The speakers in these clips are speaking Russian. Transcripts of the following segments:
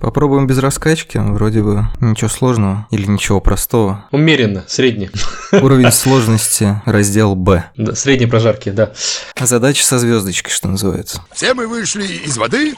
Попробуем без раскачки, вроде бы ничего сложного или ничего простого. Умеренно, средне. Уровень сложности, раздел Б. Да, средней прожарки, да. Задача со звездочкой, что называется. Все мы вышли из воды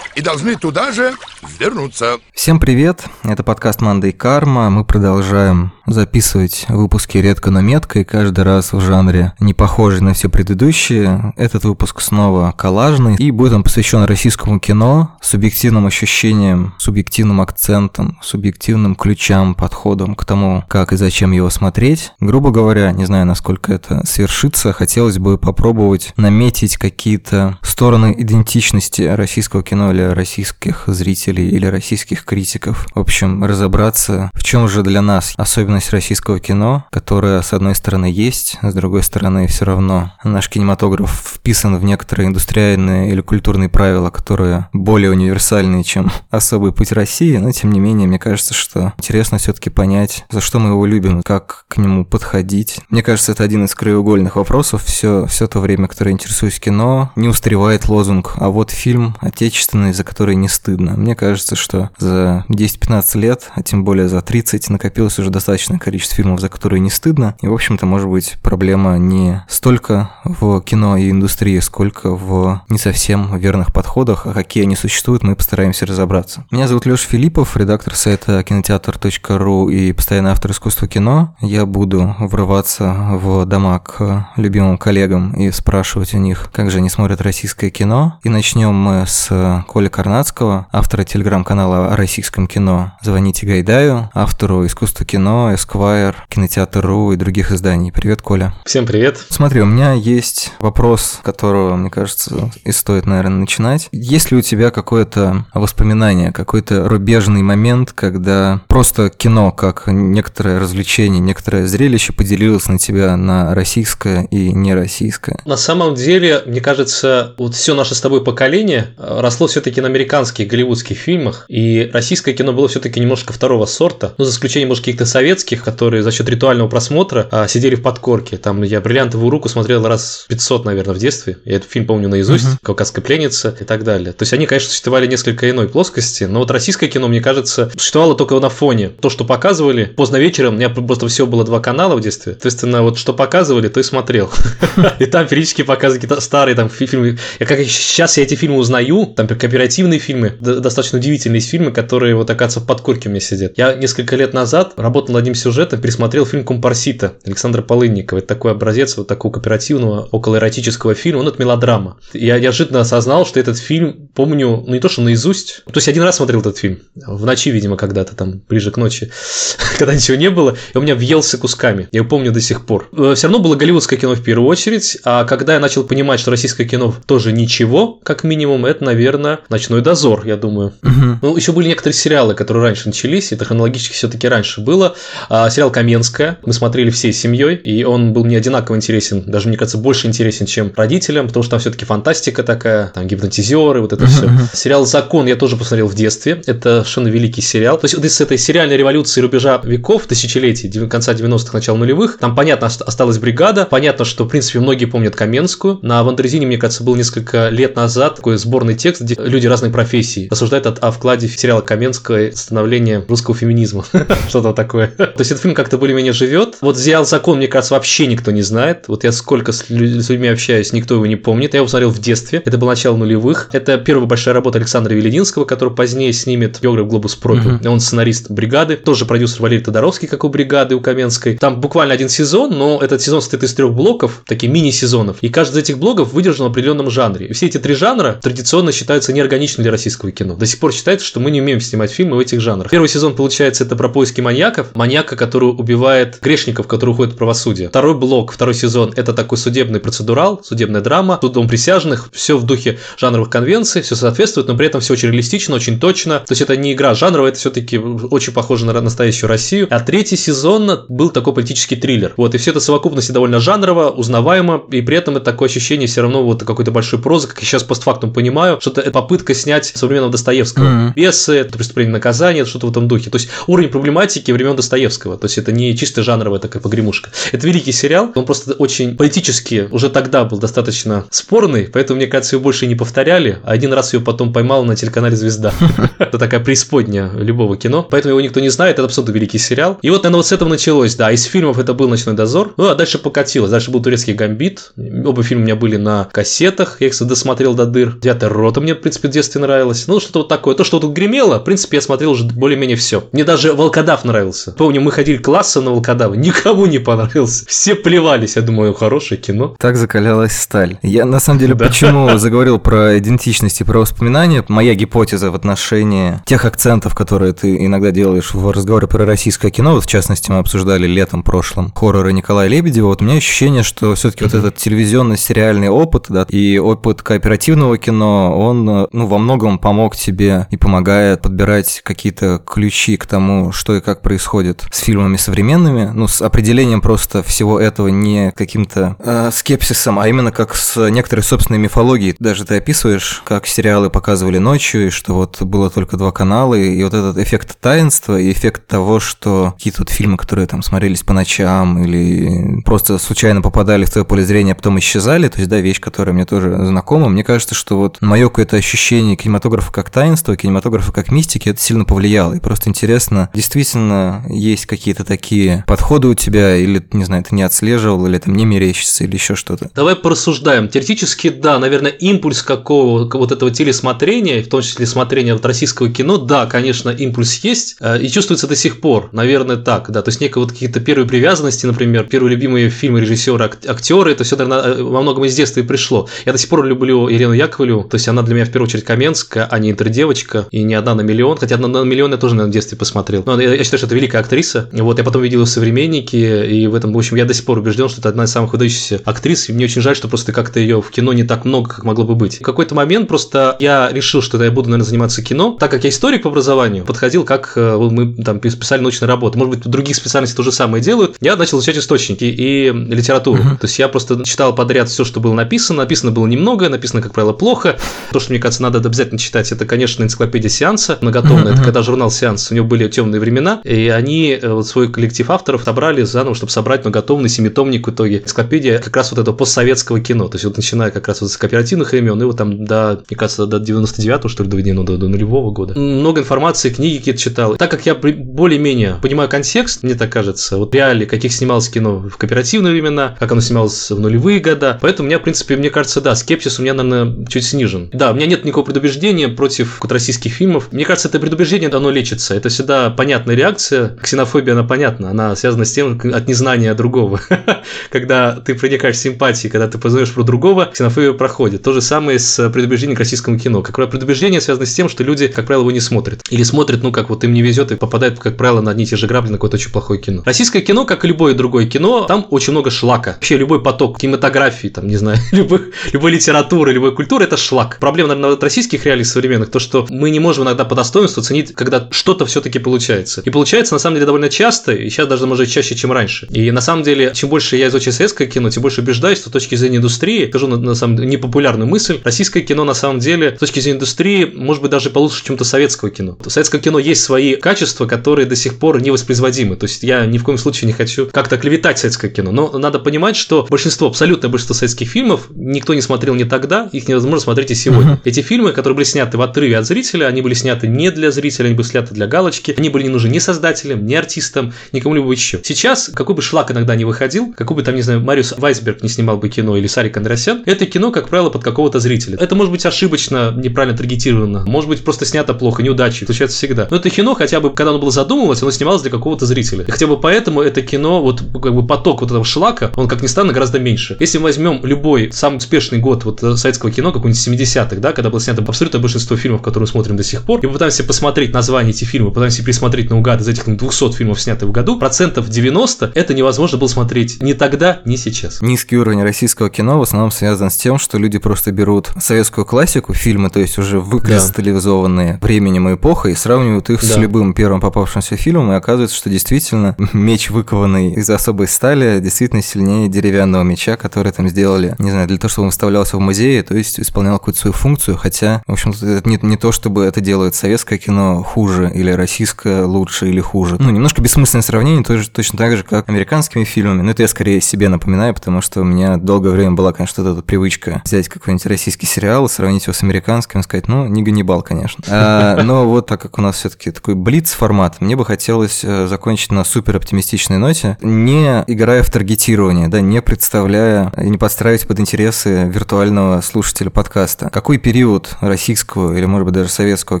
и должны туда же вернуться. Всем привет, это подкаст «Манда и карма». Мы продолжаем записывать выпуски редко, но метко, и каждый раз в жанре не похожий на все предыдущие. Этот выпуск снова коллажный, и будет он посвящен российскому кино, субъективным ощущениям, субъективным акцентам, субъективным ключам, подходам к тому, как и зачем его смотреть. Грубо говоря, не знаю, насколько это свершится, хотелось бы попробовать наметить какие-то стороны идентичности российского кино или российских зрителей или российских критиков. В общем, разобраться, в чем же для нас особенность российского кино, которая, с одной стороны, есть, с другой стороны, все равно наш кинематограф вписан в некоторые индустриальные или культурные правила, которые более универсальные, чем особый путь России, но тем не менее, мне кажется, что интересно все-таки понять, за что мы его любим, как к нему подходить. Мне кажется, это один из краеугольных вопросов. Все, все то время, которое интересуюсь кино, не устаревает лозунг, а вот фильм отечественный, за который не стыдно. Мне кажется, что за 10-15 лет, а тем более за 30, накопилось уже достаточное количество фильмов, за которые не стыдно. И, в общем-то, может быть, проблема не столько в кино и индустрии, сколько в не совсем верных подходах, а какие они существуют, мы постараемся разобраться. Меня зовут Леша Филиппов, редактор сайта кинотеатр.ру и постоянный автор искусства кино. Я буду врываться в дома к любимым коллегам и спрашивать у них, как же они смотрят российское кино. И начнем мы с Коли Карнацкого, автора телеграм-канала о российском кино «Звоните Гайдаю», автору искусства кино, Esquire, кинотеатр.ру и других изданий. Привет, Коля. Всем привет. Смотри, у меня есть вопрос, которого, мне кажется, и стоит, наверное, начинать. Есть ли у тебя какое-то воспоминание, какой-то рубежный момент, когда просто кино, как некоторое развлечение, некоторое зрелище поделилось на тебя на российское и нероссийское? На самом деле, мне кажется, вот все наше с тобой поколение э, росло все-таки на американских голливудских фильмах, и российское кино было все-таки немножко второго сорта, ну, за исключением, может, каких-то советских, которые за счет ритуального просмотра а, сидели в подкорке. Там я «Бриллиантовую руку» смотрел раз 500, наверное, в детстве. Я этот фильм помню наизусть, uh-huh. «Кавказская пленница» и так далее. То есть они, конечно, существовали несколько иной плоскости, но вот российское кино, мне кажется, существовало только на фоне. То, что показывали поздно вечером, у меня просто все было два канала в детстве. Соответственно, вот что показывали, то и смотрел. И там периодически показывали какие-то старые там фильмы. Я как сейчас я эти фильмы узнаю, там кооперативные фильмы, достаточно удивительные фильмы, которые вот, оказывается, в подкорке у меня сидят. Я несколько лет назад работал над одним сюжетом, пересмотрел фильм «Компарсита» Александра Полынникова. Это такой образец вот такого кооперативного, околоэротического фильма. Он это мелодрама. Я неожиданно осознал, что этот фильм помню, ну не то, что наизусть. То есть один раз смотрел этот фильм. В ночи, видимо, когда-то там, ближе к ночи, когда ничего не было. И у меня въелся кусками. Я его помню до сих пор. Э, Все равно было голливудское кино в первую очередь. А когда я начал понимать, что российское кино тоже ничего, как минимум, это, наверное, «Ночной дозор», я думаю. Угу. Ну, еще были некоторые сериалы, которые раньше начались. Это хронологически все-таки раньше было. А, сериал «Каменская». Мы смотрели всей семьей. И он был мне одинаково интересен. Даже, мне кажется, больше интересен, чем родителям. Потому что там все-таки фантастика такая. Там гипнотизеры, вот это все. Сериал «Закон» я тоже посмотрел в детстве. Это совершенно великий сериал. То есть вот из этой сериальной революции рубежа веков, тысячелетий, конца 90-х, начала нулевых, там, понятно, осталась бригада. Понятно, что, в принципе, многие помнят Каменскую. На Вандерзине, мне кажется, был несколько лет назад такой сборный текст, где люди разной профессии рассуждают о, о вкладе сериала «Каменская» в становление русского феминизма. Что-то такое. То есть этот фильм как-то более-менее живет. Вот сериал «Закон», мне кажется, вообще никто не знает. Вот я сколько с людьми общаюсь, никто его не помнит. Я его смотрел в детстве. Это было начало нулевых. Это первая большая работа Александра Велединского, который позднее снимет биограф «Глобус пропил». Uh-huh. Он сценарист «Бригады», тоже продюсер Валерий Тодоровский, как у «Бригады», у Каменской. Там буквально один сезон, но этот сезон состоит из трех блоков, таких мини-сезонов. И каждый из этих блоков выдержан в определенном жанре. И все эти три жанра традиционно считаются неорганичными для российского кино. До сих пор считается, что мы не умеем снимать фильмы в этих жанрах. Первый сезон, получается, это про поиски маньяков. Маньяка, который убивает грешников, которые уходят в правосудие. Второй блок, второй сезон, это такой судебный процедурал, судебная драма, судом присяжных. Все в духе жанровых конвенций, все соответствует, но при этом все очень реалистично, очень точно. То есть это не игра жанровая, это все-таки очень похоже на настоящую Россию. А третий сезон был такой политический триллер. Вот, и все это совокупности довольно жанрово, узнаваемо, и при этом это такое ощущение все равно вот какой-то большой прозы, как я сейчас постфактум понимаю, что это попытка снять современного Достоевского. Mm-hmm. Пьесы, это преступление наказания, что-то в этом духе. То есть уровень проблематики времен Достоевского Достоевского. То есть это не чисто жанровая такая погремушка. Это великий сериал, он просто очень политически уже тогда был достаточно спорный, поэтому, мне кажется, его больше не повторяли. А один раз ее потом поймал на телеканале «Звезда». Это такая преисподняя любого кино, поэтому его никто не знает, это абсолютно великий сериал. И вот, наверное, вот с этого началось, да. Из фильмов это был «Ночной дозор», ну а дальше покатилось. Дальше был «Турецкий гамбит». Оба фильма у меня были на кассетах, я их досмотрел до дыр. «Девятая рота» мне, в принципе, в детстве нравилось. Ну, что-то вот такое. То, что тут гремело, в принципе, я смотрел уже более-менее все. Мне даже «Волкодав» нравился. Помню, мы ходили класса на «Волкодава», никому не понравился. Все плевались, я думаю, хорошее кино. Так закалялась сталь. Я, на самом деле, почему заговорил про идентичность и про воспоминания? Моя гипотеза в отношении тех акцентов, которые ты иногда делаешь в разговоре про российское кино, вот в частности мы обсуждали летом прошлым хорроры Николая Лебедева, вот у меня ощущение, что все таки вот этот телевизионно-сериальный опыт, да, и опыт кооперативного кино, он, ну, во многом помог тебе и помогает подбирать какие-то ключи к тому, что и как происходит с фильмами современными, ну, с определением просто всего этого не каким-то э, скепсисом, а именно как с некоторой собственной мифологией. Даже ты описываешь, как сериалы показывали ночью, и что вот было только два канала, и вот этот эффект таинства, и эффект того, что какие-то вот фильмы, которые там смотрелись по ночам, или просто случайно попадали в твое поле зрения, а потом исчезали, то есть, да, вещь, которая мне тоже знакома. Мне кажется, что вот мое какое-то ощущение кинематографа как таинства, кинематографа как мистики, это сильно повлияло. И просто интересно, действительно есть какие-то такие подходы у тебя, или, не знаю, ты не отслеживал, или это мне мерещится, или еще что-то? Давай порассуждаем. Теоретически, да, наверное, импульс какого вот этого телесмотрения, в том числе смотрения вот российского кино, да, конечно, импульс есть, э, и чувствуется до сих пор, наверное, так, да, то есть некие вот какие-то первые привязанности, например, первые любимые фильмы режиссера, актеры, это все, наверное, во многом из детства и пришло. Я до сих пор люблю Елену Яковлеву, то есть она для меня в первую очередь Каменская, а не интердевочка, и не одна на миллион, хотя одна на миллион я тоже, наверное, в детстве посмотрел. Но я, я считаю, что это великая актриса. Вот я потом видел ее современники, и в этом, в общем, я до сих пор убежден, что это одна из самых выдающихся актрис, и мне очень жаль, что просто как-то ее в кино не так много, как могло бы быть. В какой-то момент просто я решил, что я буду, наверное, заниматься кино, так как я историк по образованию, подходил, как э, мы там писали научные работы. Может быть, в других специальностях то же самое делают. Я начал изучать источники и литературу. Uh-huh. То есть я просто читал подряд все, что было написано. Написано было немного, написано, как правило, плохо. То, что, мне кажется, надо обязательно читать, это, конечно, энциклопедия сеанса, многотомная. Uh-huh. Это когда журнал Сеанс, у него были темные времена, и они э, вот свой коллектив авторов отобрали заново, чтобы собрать многотомный семитомник в итоге. Энциклопедия как раз вот этого постсоветского кино. То есть вот начиная как раз вот с кооперативных времен, и вот там до, мне кажется, до 99-го, что ли, до, ну, до, до нулевого года. Много информации, книги какие-то читал. Так как я более-менее понимаю контекст, мне так кажется, вот реалии, каких снималось кино в кооперативные времена, как оно снималось в нулевые года. Поэтому у меня, в принципе, мне кажется, да, скепсис у меня, наверное, чуть снижен. Да, у меня нет никакого предубеждения против российских фильмов. Мне кажется, это предубеждение, оно лечится. Это всегда понятная реакция. Ксенофобия, она понятна. Она связана с тем, от незнания другого. когда ты проникаешь симпатии, когда ты познаешь про другого, ксенофобия проходит. То же самое с предубеждением к российскому кино. Как правило, предубеждение связано с тем, что люди, как правило, его не смотрят. Или смотрят, ну, как вот им не везет и попадают, как правило, на одни и те же грабли на какое-то очень плохое кино. Российское кино, как и любое другое кино, там очень много шлака. Вообще любой поток кинематографии, там, не знаю, любой, любой литературы, любой культуры – это шлак. Проблема, наверное, от российских реалий современных, то, что мы не можем иногда по достоинству ценить, когда что-то все-таки получается. И получается, на самом деле, довольно часто, и сейчас даже, может, чаще, чем раньше. И на самом деле, чем больше я изучаю советское кино, тем больше убеждаюсь, что с точки зрения индустрии, скажу на, на самом деле непопулярную мысль, российское кино на самом деле с точки зрения индустрии может быть даже получше, чем то советского кино. В советском кино есть свои качества, которые до сих пор не воспроизводимы. То есть я ни в коем случае не хочу как-то клеветать советское кино. Но надо понимать, что большинство, абсолютное большинство советских фильмов никто не смотрел не тогда, их невозможно смотреть и сегодня. Эти фильмы, которые были сняты в отрыве от зрителя, они были сняты не для зрителя, они были сняты для галочки, они были не нужны ни создателям, ни артистам, никому-либо еще. Сейчас, какой бы шлак иногда не выходил, какой бы там, не знаю, Мариус Вайсберг не снимал бы кино или Сарик Андреасян, это кино, как правило, под какого-то зрителя. Это может быть ошибочно, неправильно таргетировано, может быть просто снято плохо, неудачи, случается всегда. Но это кино, хотя бы, когда оно было задумывалось, оно снималось для какого-то зрителя. И хотя бы поэтому это кино, вот как бы поток вот этого шлака, он, как ни странно, гораздо меньше. Если мы возьмем любой самый успешный год вот э, советского кино, какой-нибудь 70-х, да, когда было снято абсолютно большинство фильмов, которые мы смотрим до сих пор, и попытаемся посмотреть названия этих фильмов, пытаемся пересмотреть наугад из этих 200 фильмов, снятых в году, процентов 90 это невозможно было смотреть ни тогда, ни сейчас. Низкий уровень российского кино в основном связан с тем, что люди просто берут советскую классику, фильмы, то есть уже выкристаллизованные да. временем и эпохой, и сравнивают их да. с любым первым попавшимся фильмом, и оказывается, что действительно меч, выкованный из особой стали, действительно сильнее деревянного меча, который там сделали, не знаю, для того, чтобы он выставлялся в музее, то есть исполнял какую-то свою функцию, хотя, в общем-то, это не, не то, чтобы это делает советское кино хуже или российское лучше или хуже. Ну, немножко бессмысленное сравнение, тоже точно так же, как американскими фильмами. Но это я скорее себе напоминаю, потому что у меня долгое время была, конечно, эта привычка взять какой-нибудь российский сериал, сравнить его с американским, сказать, ну, не Ганнибал, конечно. А, но вот так как у нас все-таки такой блиц-формат, мне бы хотелось э, закончить на супер оптимистичной ноте, не играя в таргетирование, да, не представляя и не подстраивать под интересы виртуального слушателя подкаста. Какой период российского или, может быть, даже советского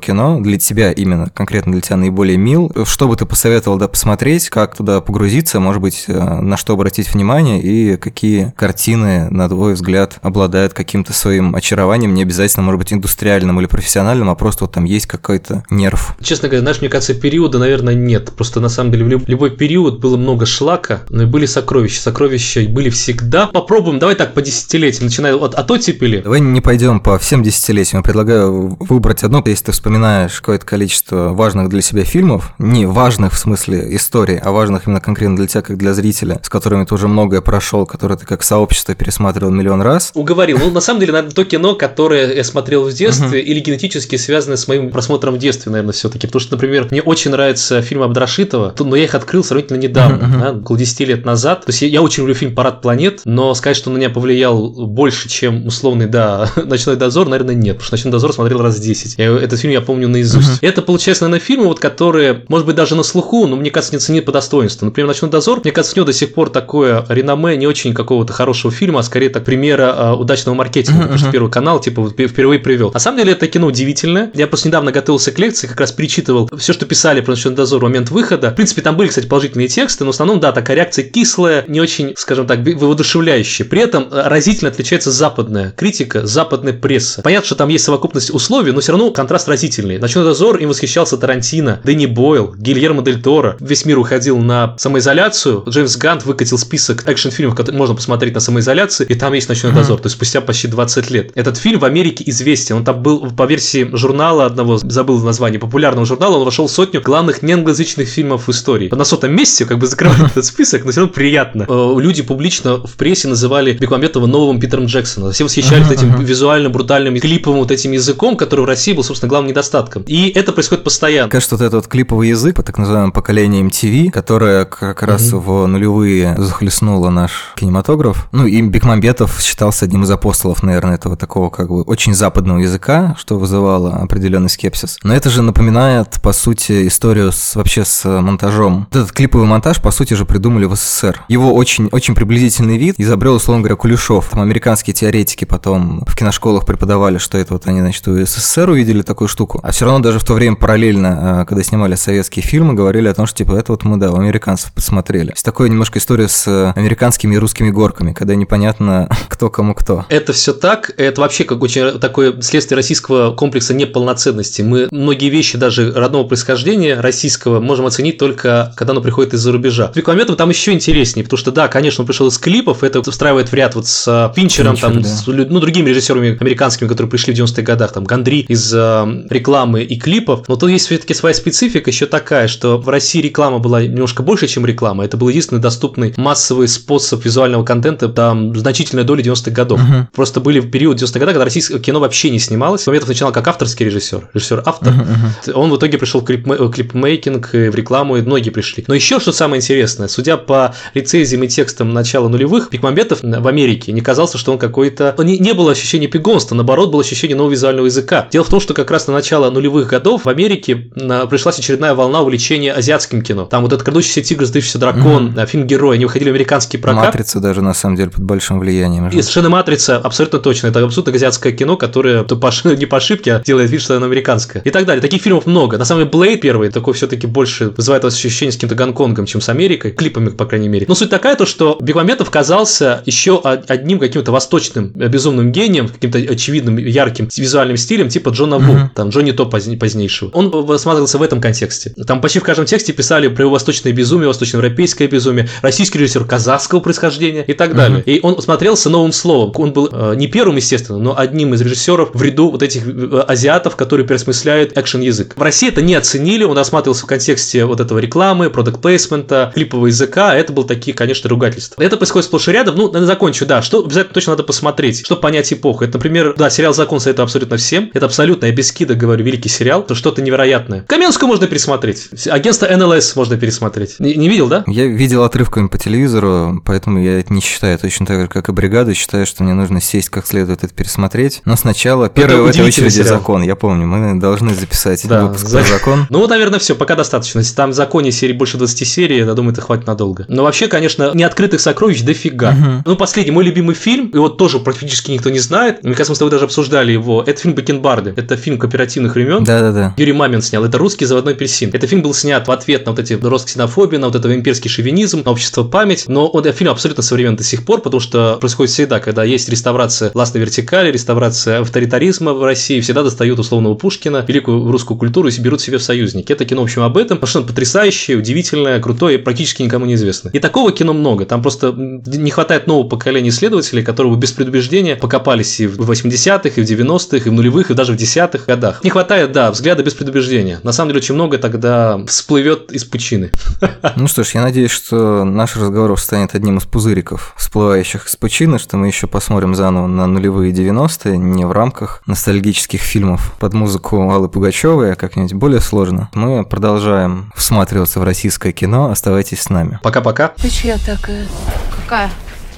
кино для тебя именно, конкретно для тебя наиболее мил? Что бы ты посоветовал да, посмотреть, как туда погрузиться, может быть, э, на что обратить внимание и какие картины, на твой взгляд, обладают каким-то своим очарованием, не обязательно, может быть, индустриальным или профессиональным, а просто вот там есть какой-то нерв. Честно говоря, знаешь, мне кажется, периода, наверное, нет. Просто на самом деле в любой период было много шлака, но и были сокровища. Сокровища были всегда. Попробуем, давай так по десятилетиям, начиная от, от оттепели. Давай не пойдем по всем десятилетиям. Я предлагаю выбрать одно, если ты вспоминаешь какое-то количество важных для себя фильмов, не важных в смысле истории, а важных именно конкретно для тебя, как для зрителя, с которыми ты уже многое прошел, которые ты как сообщество пересматривал миллион раз. Уговорил. Ну, на самом деле, наверное, то кино, которое я смотрел в детстве или генетически связано с моим просмотром в детстве, наверное, все-таки. Потому что, например, мне очень нравится фильм Абдрашитова, но я их открыл сравнительно недавно, да, около 10 лет назад. То есть я, очень люблю фильм «Парад планет», но сказать, что на меня повлиял больше, чем условный, да, «Ночной дозор», наверное, нет. Потому что «Ночной дозор» смотрел раз 10. Я, этот фильм я помню наизусть. Это, получается, наверное, фильмы, вот, которые, может быть, даже на слуху, но мне кажется, не ценит по достоинству. Например, «Ночной дозор», мне кажется, у него до сих пор такое реноме не очень какого-то хорошего фильма, а скорее так примера э, удачного маркетинга, потому что Первый канал, типа, впервые привел. На самом деле, это кино удивительное. Я просто недавно готовился к лекции, как раз перечитывал все, что писали про «Ночной дозор» в момент выхода. В принципе, там были, кстати, положительные тексты, но в основном, да, такая реакция кислая, не очень, скажем так, воодушевляющая. При этом э, разительно отличается западная критика, западная пресса. Понятно, что там есть совокупность условий, но все равно контраст разительный. «Ночной дозор» им восхищался Тарантино, Дэнни Бойл, Гильермо Дель Торо. Весь мир уходил на самоизоляцию. Джеймс Гант выкатил список экшн-фильмов, которые можно посмотреть на самоизоляции, и там есть «Ночной дозор», то есть спустя почти 20 лет. Этот фильм в Америке известен. Он там был по версии журнала одного, забыл название, популярного журнала, он вошел в сотню главных неанглоязычных фильмов в истории. На сотом месте как бы закрывает этот список, но все равно приятно. Э, люди публично в прессе называли Бекмамбетова новым Питером Джексоном. Все восхищались этим визуальным, брутальным, клиповым вот этим языком, который в России был, собственно, главным недостатком. И это происходит постоянно. Кажется, вот этот вот клиповый язык, так называемому поколению MTV, которое как раз в нулевые захлестнуло наш кинематограф. Ну, и Бекмамбетов считался одним из апостолов, наверное, этого такого как бы очень западного языка, что вызывало определенный скепсис. Но это же напоминает, по сути, историю с, вообще с монтажом. Этот клиповый монтаж, по сути же, придумали в СССР. Его очень, очень приблизительный вид изобрел, условно говоря, Кулешов. Там американские теоретики потом в киношколах преподавали, что это вот они, значит, в СССР увидели такую штуку. А все равно даже в то время параллельно, а, когда снимали советские фильмы, говорили о том, что, типа, это вот мы, да, у американцев посмотрели. Есть такое немножко история с американскими и русскими горками, когда непонятно, кто кому кто. Это все так. Это вообще как очень такое следствие российского комплекса неполноценности. Мы многие вещи даже родного происхождения российского можем оценить только, когда оно приходит из-за рубежа. С Бекмаметом там еще интереснее, потому что, да, конечно, он пришел из клипов, это встраивает в ряд вот с Финчером, Финчер, там, да. с ну, другими режиссерами американскими, которые пришли в 90-х годах, там, Гандри из э, рекламы и клипов. Но тут есть все-таки своя специфика еще такая, что в России реклама была немножко больше, чем реклама. Это был единственный доступный массовый способ визуального контента там значительная доля 90-х годов. Uh-huh. Просто были в период 90-х годов, когда российское кино вообще не снималось. Моментов начинал как авторский режиссер, режиссер-автор. Uh-huh. Он в итоге пришел в клип- э, клипмейкинг, в рекламу, и многие пришли. Но еще что самое интересное, судя по рецензиям и текстам начала нулевых, Бекмамбетов в Америке не казался, что он какой-то... Не, не было ощущения пигонства, наоборот, было ощущение нового визуального языка. Дело в том, что как раз на начало нулевых годов в Америке пришлась очередная волна увлечения азиатским кино. Там вот этот крадущийся тигр, сдыющийся дракон, mm-hmm. фильм Герой, они выходили в американский прокат. Матрица даже на самом деле под большим влиянием. И совершенно Матрица, абсолютно точно. Это абсолютно азиатское кино, которое то по, не по ошибке, а делает вид, что оно американское. И так далее. Таких фильмов много. На самом деле, Блейд первый такой все-таки больше вызывает ощущение с каким-то Гонконгом, чем с Америкой, клипами, по крайней мере. Но суть такая, то, что Бекмаметов казался еще одним каким-то восточным э, безумным гением, каким-то очевидным, ярким визуальным стилем, типа Джона Ву, mm-hmm. там Джонни То позднейшего. Он рассматривался в этом контексте. Там почти в каждом тексте писали про его восточное безумие, восточноевропейское безумие, российский режиссер казахского происхождения и так далее. Mm-hmm. И он смотрелся новым словом. Он был э, не первым, естественно, но одним из режиссеров в ряду вот этих э, азиатов, которые переосмысляют экшен-язык. В России это не оценили, он рассматривался в контексте вот этого рекламы, продукт плейсмента, клипового языка, это был такие, конечно, ругательства. Это происходит сплошь и рядом. Ну, закончу, да, что обязательно точно надо посмотреть, чтобы понять эпоху. Это, например, да, сериал «Закон» советую абсолютно всем. Это абсолютно, я без скидок говорю, великий сериал, это что-то невероятное. Каменскую можно пересмотреть. Агентство Просто НЛС можно пересмотреть. Не, не видел, да? Я видел отрывками по телевизору, поэтому я это не считаю точно так же, как и бригаду. Считаю, что мне нужно сесть как следует это пересмотреть. Но сначала первый в этой очереди сериал. закон. Я помню, мы должны записать да, выпуск за... закон. Ну, там, наверное, все, пока достаточно. Если там в законе серии больше 20 серий, я думаю, это хватит надолго. Но вообще, конечно, неоткрытых сокровищ дофига. Угу. Ну, последний мой любимый фильм, его тоже практически никто не знает. Мне кажется, мы с тобой даже обсуждали его. Это фильм Бакенбарды. Это фильм кооперативных времен. Да-да-да. Юрий Мамин снял. Это русский заводной апельсин. Этот фильм был снят в ответ на вот эти Росксенофобию, на вот этого имперский шовинизм, на общество память. Но он, фильм абсолютно современный до сих пор, потому что происходит всегда, когда есть реставрация властной вертикали, реставрация авторитаризма в России, всегда достают условного Пушкина, великую русскую культуру и берут себе в союзники. Это кино, в общем, об этом совершенно потрясающее, удивительное, крутое, практически никому не известно. И такого кино много. Там просто не хватает нового поколения исследователей, которые бы без предубеждения покопались и в 80-х, и в 90-х, и в нулевых, и даже в десятых годах. Не хватает, да, взгляда без предубеждения. На самом деле очень много тогда всплывет из пучины. Ну что ж, я надеюсь, что наш разговор станет одним из пузыриков, всплывающих из пучины, что мы еще посмотрим заново на нулевые 90-е, не в рамках ностальгических фильмов под музыку Аллы Пугачевой, а как-нибудь более сложно. Мы продолжаем всматриваться в российское кино. Оставайтесь с нами. Пока-пока. Ты чья такая? Какая?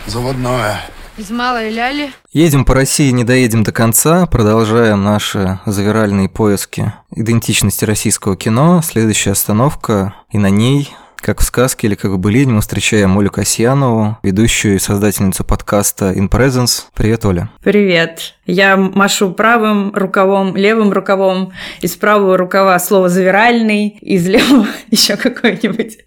Заводная. Из малой ляли? Едем по России, не доедем до конца, продолжаем наши завиральные поиски идентичности российского кино. Следующая остановка, и на ней как в сказке или как в былине мы встречаем Олю Касьянову, ведущую и создательницу подкаста In Presence. Привет, Оля. Привет. Я машу правым рукавом, левым рукавом, из правого рукава слово «завиральный», из левого еще какое-нибудь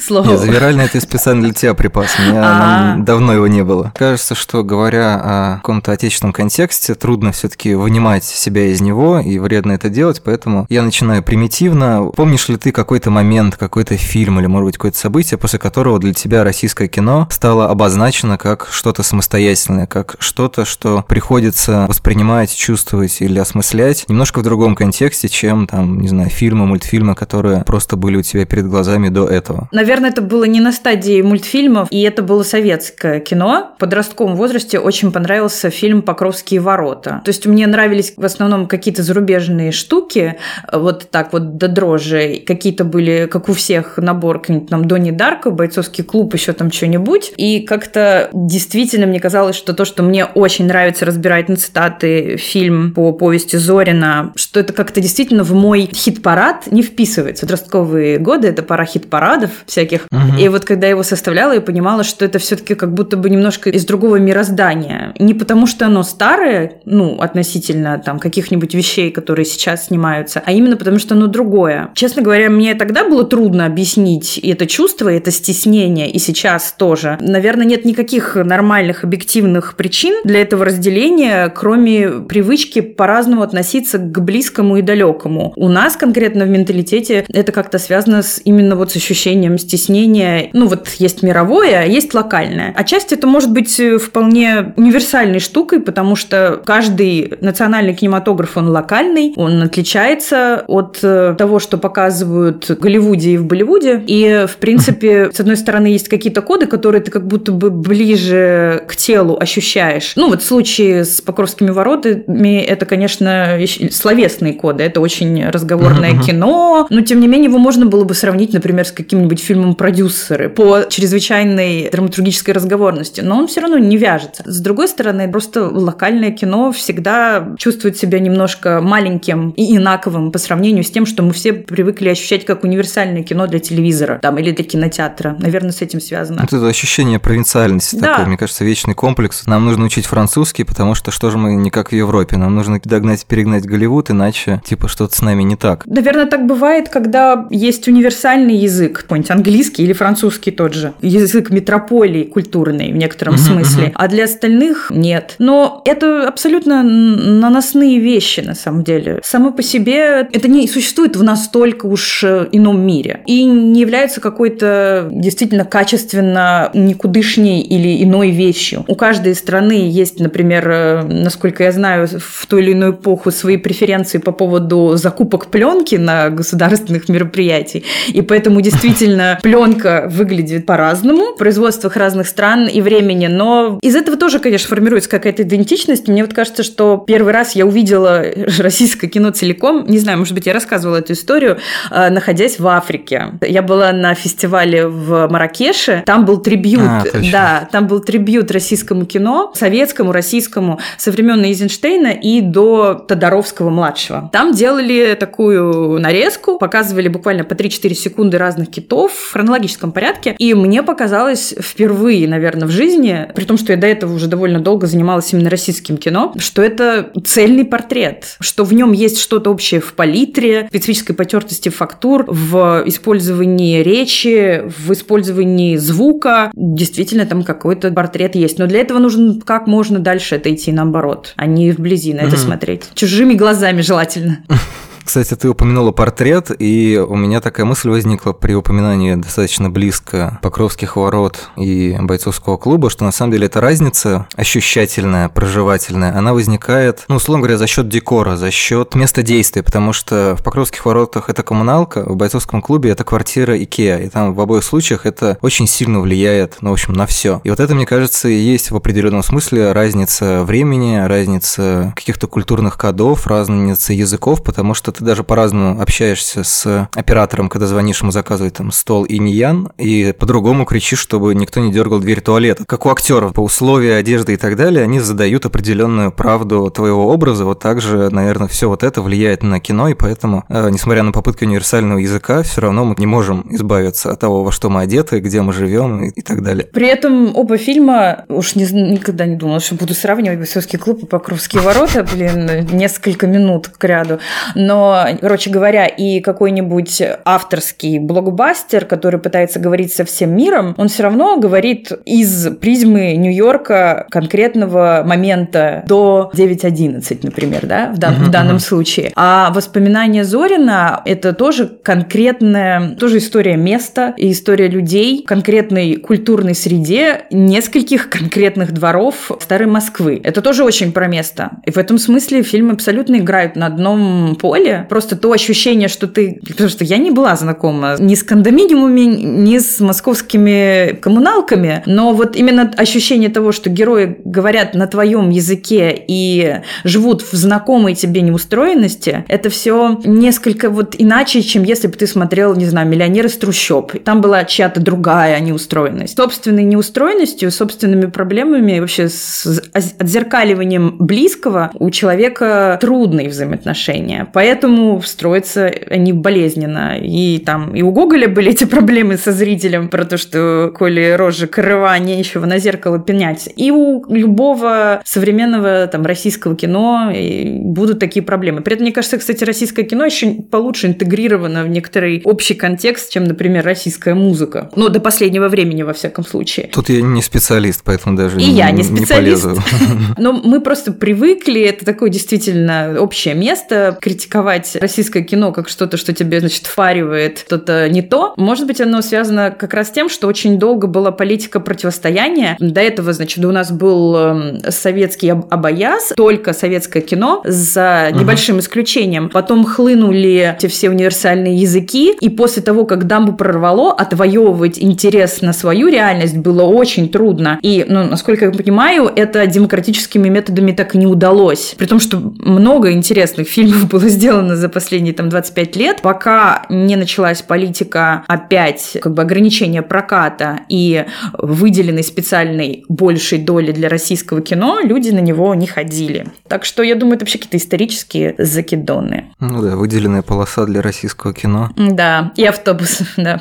слово. Нет, «завиральный» – это специально для тебя припас, у меня давно его не было. Кажется, что говоря о каком-то отечественном контексте, трудно все таки вынимать себя из него, и вредно это делать, поэтому я начинаю примитивно. Помнишь ли ты какой-то момент, какой-то фильм или, может быть, какое-то событие, после которого для тебя российское кино стало обозначено как что-то самостоятельное, как что-то, что приходится воспринимать, чувствовать или осмыслять немножко в другом контексте, чем там, не знаю, фильмы, мультфильмы, которые просто были у тебя перед глазами до этого? Наверное, это было не на стадии мультфильмов, и это было советское кино. В подростковом возрасте очень понравился фильм «Покровские ворота». То есть мне нравились в основном какие-то зарубежные штуки, вот так вот до дрожи. Какие-то были, как у всех, набор там Донни Дарка, бойцовский клуб, еще там что-нибудь. И как-то действительно мне казалось, что то, что мне очень нравится разбирать на цитаты фильм по повести Зорина, что это как-то действительно в мой хит-парад не вписывается. Подростковые годы – это пора хит-парадов всяких. Угу. И вот когда я его составляла, я понимала, что это все таки как будто бы немножко из другого мироздания. Не потому, что оно старое, ну, относительно там каких-нибудь вещей, которые сейчас снимаются, а именно потому, что оно другое. Честно говоря, мне тогда было трудно объяснить это чувство, это стеснение, и сейчас тоже. Наверное, нет никаких нормальных объективных причин для этого разделения, кроме привычки по-разному относиться к близкому и далекому. У нас конкретно в менталитете это как-то связано с именно вот с ощущением стеснения. Ну вот есть мировое, а есть локальное. Отчасти это может быть э, вполне универсальной штукой, потому что каждый национальный кинематограф, он локальный, он отличается от э, того, что показывают в Голливуде и в Болливуде. И, в принципе, с одной стороны, есть какие-то коды, которые ты как будто бы ближе к телу ощущаешь. Ну вот в случае с Покровскими воротами это, конечно, словесные коды, это очень разговорное uh-huh. кино, но тем не менее его можно было бы сравнить, например, с каким-нибудь фильмом «Продюсеры» по чрезвычайной драматургической разговорности, но он все равно не вяжется. С другой стороны, просто локальное кино всегда чувствует себя немножко маленьким и инаковым по сравнению с тем, что мы все привыкли ощущать как универсальное кино для телевизора там, или для кинотеатра. Наверное, с этим связано. Вот это ощущение провинциальности да. такое, мне кажется, вечный комплекс. Нам нужно учить французский, потому что что же мы не как в Европе? Нам нужно догнать, перегнать Голливуд, иначе типа что-то с нами не так. Наверное, так бывает, когда есть универсальный язык, какой-нибудь английский или французский тот же. Язык метрополии культурный в некотором uh-huh, смысле. Uh-huh. А для остальных нет. Но это абсолютно наносные вещи на самом деле. Само по себе это не существует в настолько уж э, ином мире. И не не являются какой-то действительно качественно никудышней или иной вещью. У каждой страны есть, например, э, насколько я знаю, в ту или иную эпоху свои преференции по поводу закупок пленки на государственных мероприятий. И поэтому действительно пленка выглядит по-разному в производствах разных стран и времени. Но из этого тоже, конечно, формируется какая-то идентичность. Мне вот кажется, что первый раз я увидела российское кино целиком. Не знаю, может быть, я рассказывала эту историю, э, находясь в Африке. Я была на фестивале в Маракеше. Там был трибют. А, точно. да, там был трибют российскому кино, советскому, российскому, со времен Эйзенштейна и до Тодоровского-младшего. Там делали такую нарезку, показывали буквально по 3-4 секунды разных китов в хронологическом порядке. И мне показалось впервые, наверное, в жизни, при том, что я до этого уже довольно долго занималась именно российским кино, что это цельный портрет, что в нем есть что-то общее в палитре, специфической потертости фактур, в использовании речи, в использовании звука. Действительно, там какой-то портрет есть. Но для этого нужно как можно дальше это идти наоборот, а не вблизи на это Мгм. смотреть. Чужими глазами желательно. Кстати, ты упомянула портрет, и у меня такая мысль возникла при упоминании достаточно близко Покровских ворот и бойцовского клуба, что на самом деле эта разница ощущательная, проживательная, она возникает, ну, условно говоря, за счет декора, за счет места действия, потому что в Покровских воротах это коммуналка, в бойцовском клубе это квартира Икеа, и там в обоих случаях это очень сильно влияет, ну, в общем, на все. И вот это, мне кажется, и есть в определенном смысле разница времени, разница каких-то культурных кодов, разница языков, потому что ты даже по-разному общаешься с оператором, когда звонишь ему заказывать там стол и ниян, и по-другому кричишь, чтобы никто не дергал дверь туалета. Как у актеров, по условию одежды и так далее, они задают определенную правду твоего образа. Вот также, наверное, все вот это влияет на кино, и поэтому, э, несмотря на попытки универсального языка, все равно мы не можем избавиться от того, во что мы одеты, где мы живем и, и так далее. При этом оба фильма, уж не, никогда не думала, что буду сравнивать «Бойцовский клуб» и «Покровские ворота», блин, несколько минут к ряду. Но, короче говоря, и какой-нибудь авторский блокбастер, который пытается говорить со всем миром, он все равно говорит из призмы Нью-Йорка конкретного момента до 9.11, например, да, в, дан- в данном случае. А воспоминания Зорина – это тоже конкретная, тоже история места и история людей, конкретной культурной среде нескольких конкретных дворов старой Москвы. Это тоже очень про место. И в этом смысле фильмы абсолютно играют на одном поле. Просто то ощущение, что ты... Потому что я не была знакома ни с кондоминиумами, ни с московскими коммуналками, но вот именно ощущение того, что герои говорят на твоем языке и живут в знакомой тебе неустроенности, это все несколько вот иначе, чем если бы ты смотрел, не знаю, «Миллионер из трущоб». Там была чья-то другая неустроенность. Собственной неустроенностью, собственными проблемами, вообще с отзеркаливанием близкого у человека трудные взаимоотношения. Поэтому строятся они болезненно. И там и у Гоголя были эти проблемы со зрителем про то, что коли рожи крыва, нечего на зеркало пенять. И у любого современного там российского кино будут такие проблемы. При этом, мне кажется, кстати, российское кино еще получше интегрировано в некоторый общий контекст, чем, например, российская музыка. Ну, до последнего времени, во всяком случае. Тут я не специалист, поэтому даже И я не специалист. полезу. Но мы просто привыкли, это такое действительно общее место, критиковать российское кино как что-то, что тебе, значит, впаривает что-то не то. Может быть, оно связано как раз с тем, что очень долго была политика противостояния. До этого, значит, у нас был эм, советский об- обаяз, только советское кино, за небольшим исключением. Потом хлынули эти все универсальные языки, и после того, как дамбу прорвало, отвоевывать интерес на свою реальность было очень трудно. И, ну, насколько я понимаю, это демократическими методами так и не удалось. При том, что много интересных фильмов было сделано за последние там 25 лет, пока не началась политика опять как бы ограничения проката и выделенной специальной большей доли для российского кино, люди на него не ходили. Так что я думаю, это вообще какие-то исторические закидоны. Ну да, выделенная полоса для российского кино. Да, и автобус, да.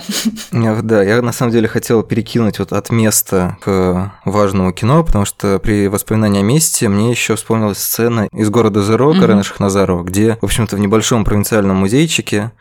Я- Да, я на самом деле хотел перекинуть вот от места к важному кино, потому что при воспоминании о месте мне еще вспомнилась сцена из города Зеро. Карена Шахназарова, где, в общем-то, в небольшом провинциальном музейчике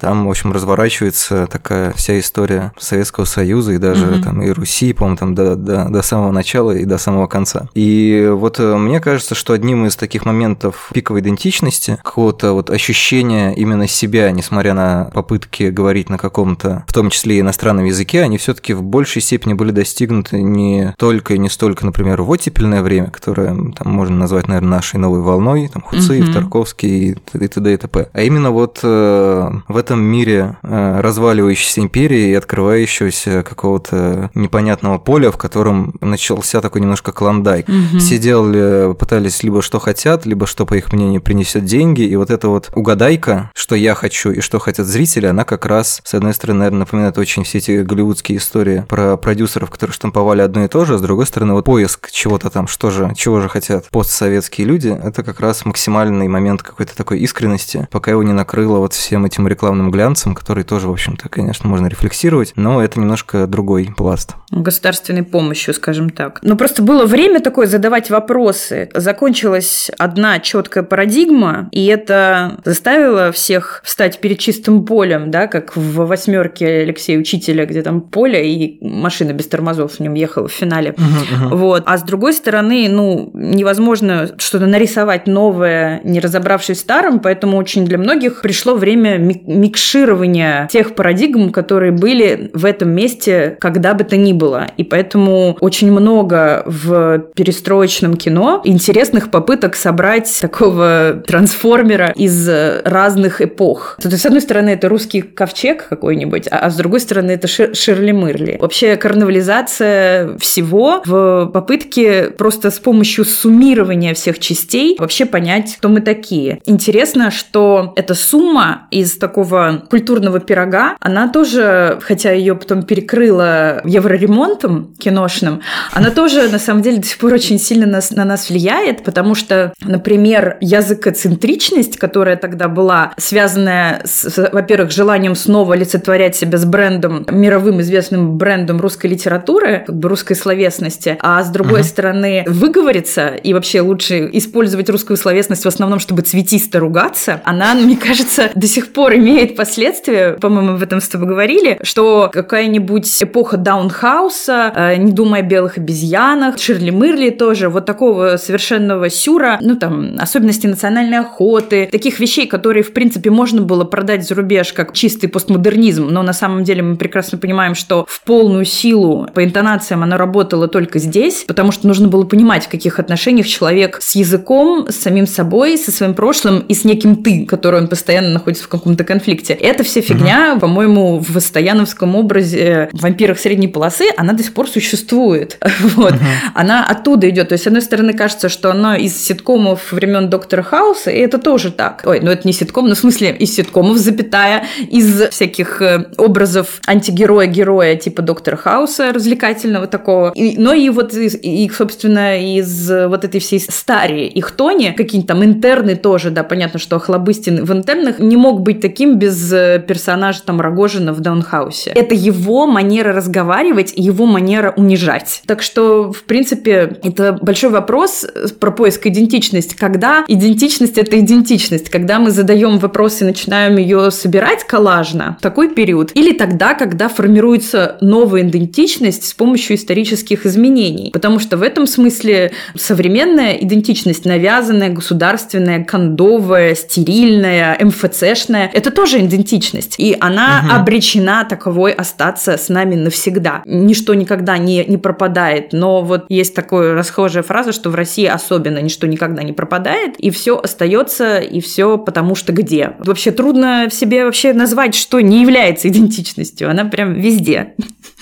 Там, в общем, разворачивается такая вся история Советского Союза и даже угу. там и Руси, по-моему, там до, до, до самого начала и до самого конца. И вот э, мне кажется, что одним из таких моментов пиковой идентичности, какого-то вот ощущения именно себя, несмотря на попытки говорить на каком-то, в том числе и иностранном языке, они все-таки в большей степени были достигнуты не только и не столько, например, в оттепельное время, которое там можно назвать, наверное, нашей новой волной, там Хуциев, угу. Тарковский и т.д. и т.п. А именно вот э, в этом мире э, разваливающейся империи и открывающегося какого-то непонятного поля, в котором начался такой немножко клондайк. Угу. Все делали, пытались либо что хотят, либо что, по их мнению, принесет деньги, и вот эта вот угадайка, что я хочу и что хотят зрители, она как раз, с одной стороны, наверное, напоминает очень все эти голливудские истории про продюсеров, которые штамповали одно и то же, а с другой стороны, вот поиск чего-то там, что же, чего же хотят постсоветские люди, это как раз максимальный момент какой-то такой искренности, пока его не накрыло вот всем этим рекламным глянцем, который тоже, в общем-то, конечно, можно рефлексировать, но это немножко другой пласт. Государственной помощью, скажем так. Но просто было время такое задавать вопросы. Закончилась одна четкая парадигма, и это заставило всех встать перед чистым полем, да, как в восьмерке Алексея Учителя, где там поле и машина без тормозов в нем ехала в финале. Uh-huh, uh-huh. Вот. А с другой стороны, ну, невозможно что-то нарисовать новое, не разобравшись в старом, поэтому очень для многих пришло время микширования тех парадигм, которые были в этом месте когда бы то ни было. И поэтому очень много в перестроечном кино интересных попыток собрать такого трансформера из разных эпох. То есть, с одной стороны, это русский ковчег какой-нибудь, а, а с другой стороны, это Шир Ширли Мырли. Вообще, карнавализация всего в попытке просто с помощью суммирования всех частей вообще понять, кто мы такие. Интересно, что эта сумма из такого культурного пирога, она тоже, хотя ее потом перекрыла евроремонтом киношным, она тоже, на самом деле, до сих пор очень сильно нас, на нас влияет, потому что, например, языкоцентричность, которая тогда была, связанная с, во-первых, желанием снова олицетворять себя с брендом, мировым известным брендом русской литературы, как бы русской словесности, а с другой uh-huh. стороны, выговориться и вообще лучше использовать русскую словесность в основном, чтобы цветисто ругаться, она, мне кажется, до сих пор имеет последствия, по-моему, об этом с тобой говорили, что какая-нибудь эпоха даунхауса, э, не думая о белых обезьянах, Ширли Мырли тоже, вот такого совершенного сюра, ну там, особенности национальной охоты, таких вещей, которые, в принципе, можно было продать за рубеж как чистый постмодернизм, но на самом деле мы прекрасно понимаем, что в полную силу по интонациям она работала только здесь, потому что нужно было понимать, в каких отношениях человек с языком, с самим собой, со своим прошлым и с неким ты, который он постоянно находится в каком-то конфликте. Это вся фигня, угу. по-моему, в Стояновском образе в вампирах средней полосы, она до сих пор существует. Вот. Угу. Она оттуда идет. То есть, с одной стороны, кажется, что она из ситкомов времен Доктора Хауса, и это тоже так. Ой, ну это не ситком, но в смысле из ситкомов, запятая, из всяких э, образов антигероя-героя типа Доктора Хауса развлекательного такого. И, но и вот, и, и, собственно, из вот этой всей старии их Тони, какие-нибудь там интерны тоже, да, понятно, что Хлобыстин в интернах не мог быть таким без э, персонажа там Рогожина в Даунхаусе. Это его манера разговаривать его манера унижать. Так что, в принципе, это большой вопрос про поиск идентичности. Когда идентичность — это идентичность? Когда мы задаем вопрос и начинаем ее собирать коллажно, такой период? Или тогда, когда формируется новая идентичность с помощью исторических изменений? Потому что в этом смысле современная идентичность, навязанная, государственная, кондовая, стерильная, МФЦшная, это тоже идентичность. И она угу. обречена таковой остаться с нами навсегда. Ничто никогда не, не пропадает. Но вот есть такая расхожая фраза, что в России особенно ничто никогда не пропадает, и все остается, и все потому что где. Вообще трудно в себе вообще назвать, что не является идентичностью. Она прям везде.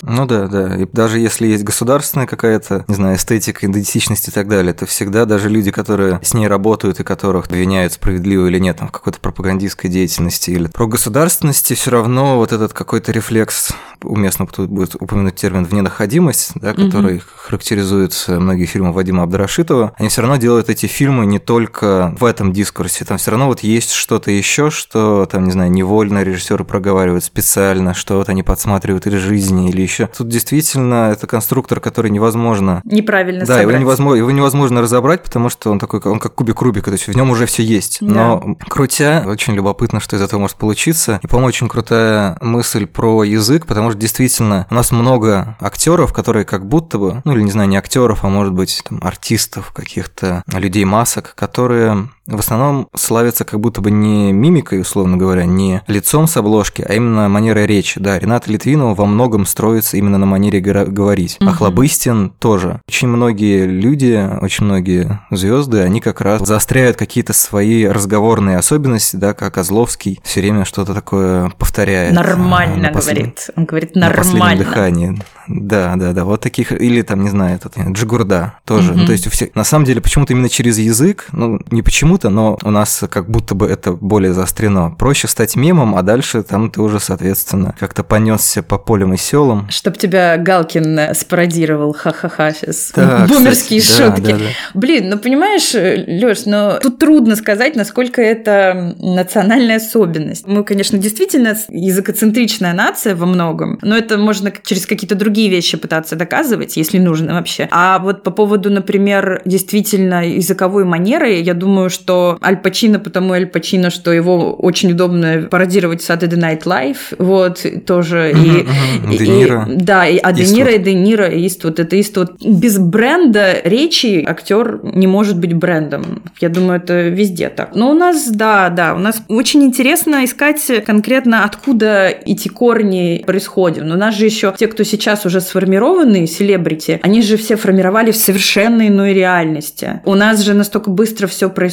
Ну да, да. И даже если есть государственная какая-то, не знаю, эстетика, идентичность и так далее, то всегда даже люди, которые с ней работают и которых обвиняют справедливо или нет там, в какой-то пропагандистской деятельности или про государственности, все равно вот этот какой-то рефлекс, уместно тут будет упомянуть термин «вненаходимость», да, который угу. характеризует многие фильмы Вадима Абдрашитова, они все равно делают эти фильмы не только в этом дискурсе, там все равно вот есть что-то еще, что там, не знаю, невольно режиссеры проговаривают специально, что вот они подсматривают из жизни или еще тут действительно это конструктор, который невозможно... Неправильно Да, собрать. его невозможно, его невозможно разобрать, потому что он такой, он как кубик Рубика, то есть в нем уже все есть. Но крутя, очень любопытно, что из этого может получиться. И, по-моему, очень крутая мысль про язык, потому что действительно у нас много актеров, которые как будто бы, ну или не знаю, не актеров, а может быть там артистов, каких-то людей масок, которые в основном славятся как будто бы не мимикой, условно говоря, не лицом с обложки, а именно манерой речи. Да, Рената Литвинова во многом строится именно на манере говорить. А Мгм. Хлобыстин тоже. Очень многие люди, очень многие звезды, они как раз заостряют какие-то свои разговорные особенности, да, как Козловский все время что-то такое повторяет. Нормально, А, на послед- говорит. Он говорит на нормально. дыхании. Да, да, да. Вот таких, или там, не знаю, этот Джигурда тоже. Мгм. Ну, то есть у всех, на самом деле, почему-то именно через язык, ну, не почему-то, но у нас как будто бы это более заострено. Проще стать мемом, а дальше там ты уже, соответственно, как-то понесся по полям и селам. Чтоб тебя Галкин э, спародировал, ха-ха-ха, сейчас. Да, Бумерские кстати, да, шутки. да, да. Блин, ну понимаешь, Лёш, но тут трудно сказать, насколько это национальная особенность. Мы, конечно, действительно языкоцентричная нация во многом, но это можно через какие-то другие вещи пытаться доказывать, если нужно вообще. А вот по поводу, например, действительно языковой манеры, я думаю, что Аль Пачино, потому Аль Пачино, что его очень удобно пародировать Saturday Night Live, вот, тоже. И, и- Де Ниро. и- да, и, а Де. Ниро и Де Ниро, и Иствуд, это Иствуд. Без бренда речи актер не может быть брендом. Я думаю, это везде так. Но у нас, да, да, у нас очень интересно искать конкретно, откуда эти корни происходят. Но у нас же еще те, кто сейчас уже сформированные селебрити, они же все формировали в совершенно иной реальности. У нас же настолько быстро все происходит,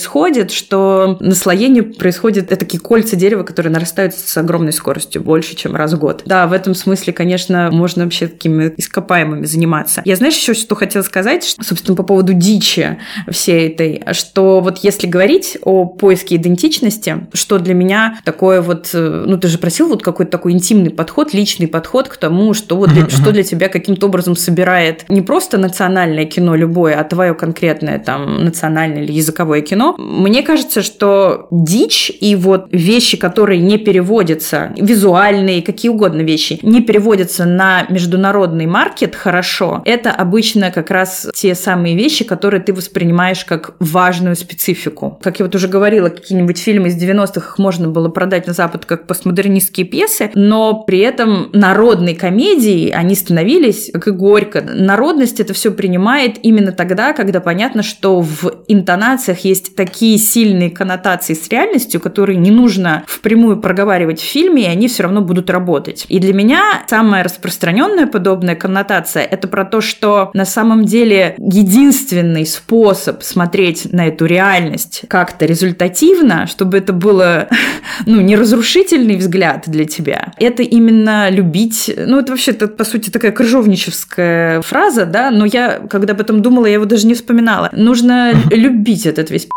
что наслоение происходит, это такие кольца дерева, которые нарастают с огромной скоростью, больше, чем раз в год. Да, в этом смысле, конечно, можно вообще такими ископаемыми заниматься. Я, знаешь, еще что хотела сказать, что, собственно, по поводу дичи всей этой, что вот если говорить о поиске идентичности, что для меня такое вот, э, ну ты же просил вот какой-то такой интимный подход, личный подход к тому, что вот для- что для тебя каким-то образом собирает не просто национальное кино любое, а твое конкретное там национальное или языковое кино. Мне кажется, что дичь и вот вещи, которые не переводятся, визуальные, какие угодно вещи, не переводятся на международный маркет хорошо, это обычно как раз те самые вещи, которые ты воспринимаешь как важную специфику. Как я вот уже говорила, какие-нибудь фильмы из 90-х их можно было продать на Запад как постмодернистские пьесы, но при этом народной комедии они становились, как и горько. Народность это все принимает именно тогда, когда понятно, что в интонациях есть такие сильные коннотации с реальностью, которые не нужно впрямую проговаривать в фильме, и они все равно будут работать. И для меня самая распространенная подобная коннотация это про то, что на самом деле единственный способ смотреть на эту реальность как-то результативно, чтобы это было ну, не разрушительный взгляд для тебя, это именно любить, ну, это вообще, это, по сути, такая крыжовничевская фраза, да, но я, когда об этом думала, я его даже не вспоминала. Нужно любить этот весь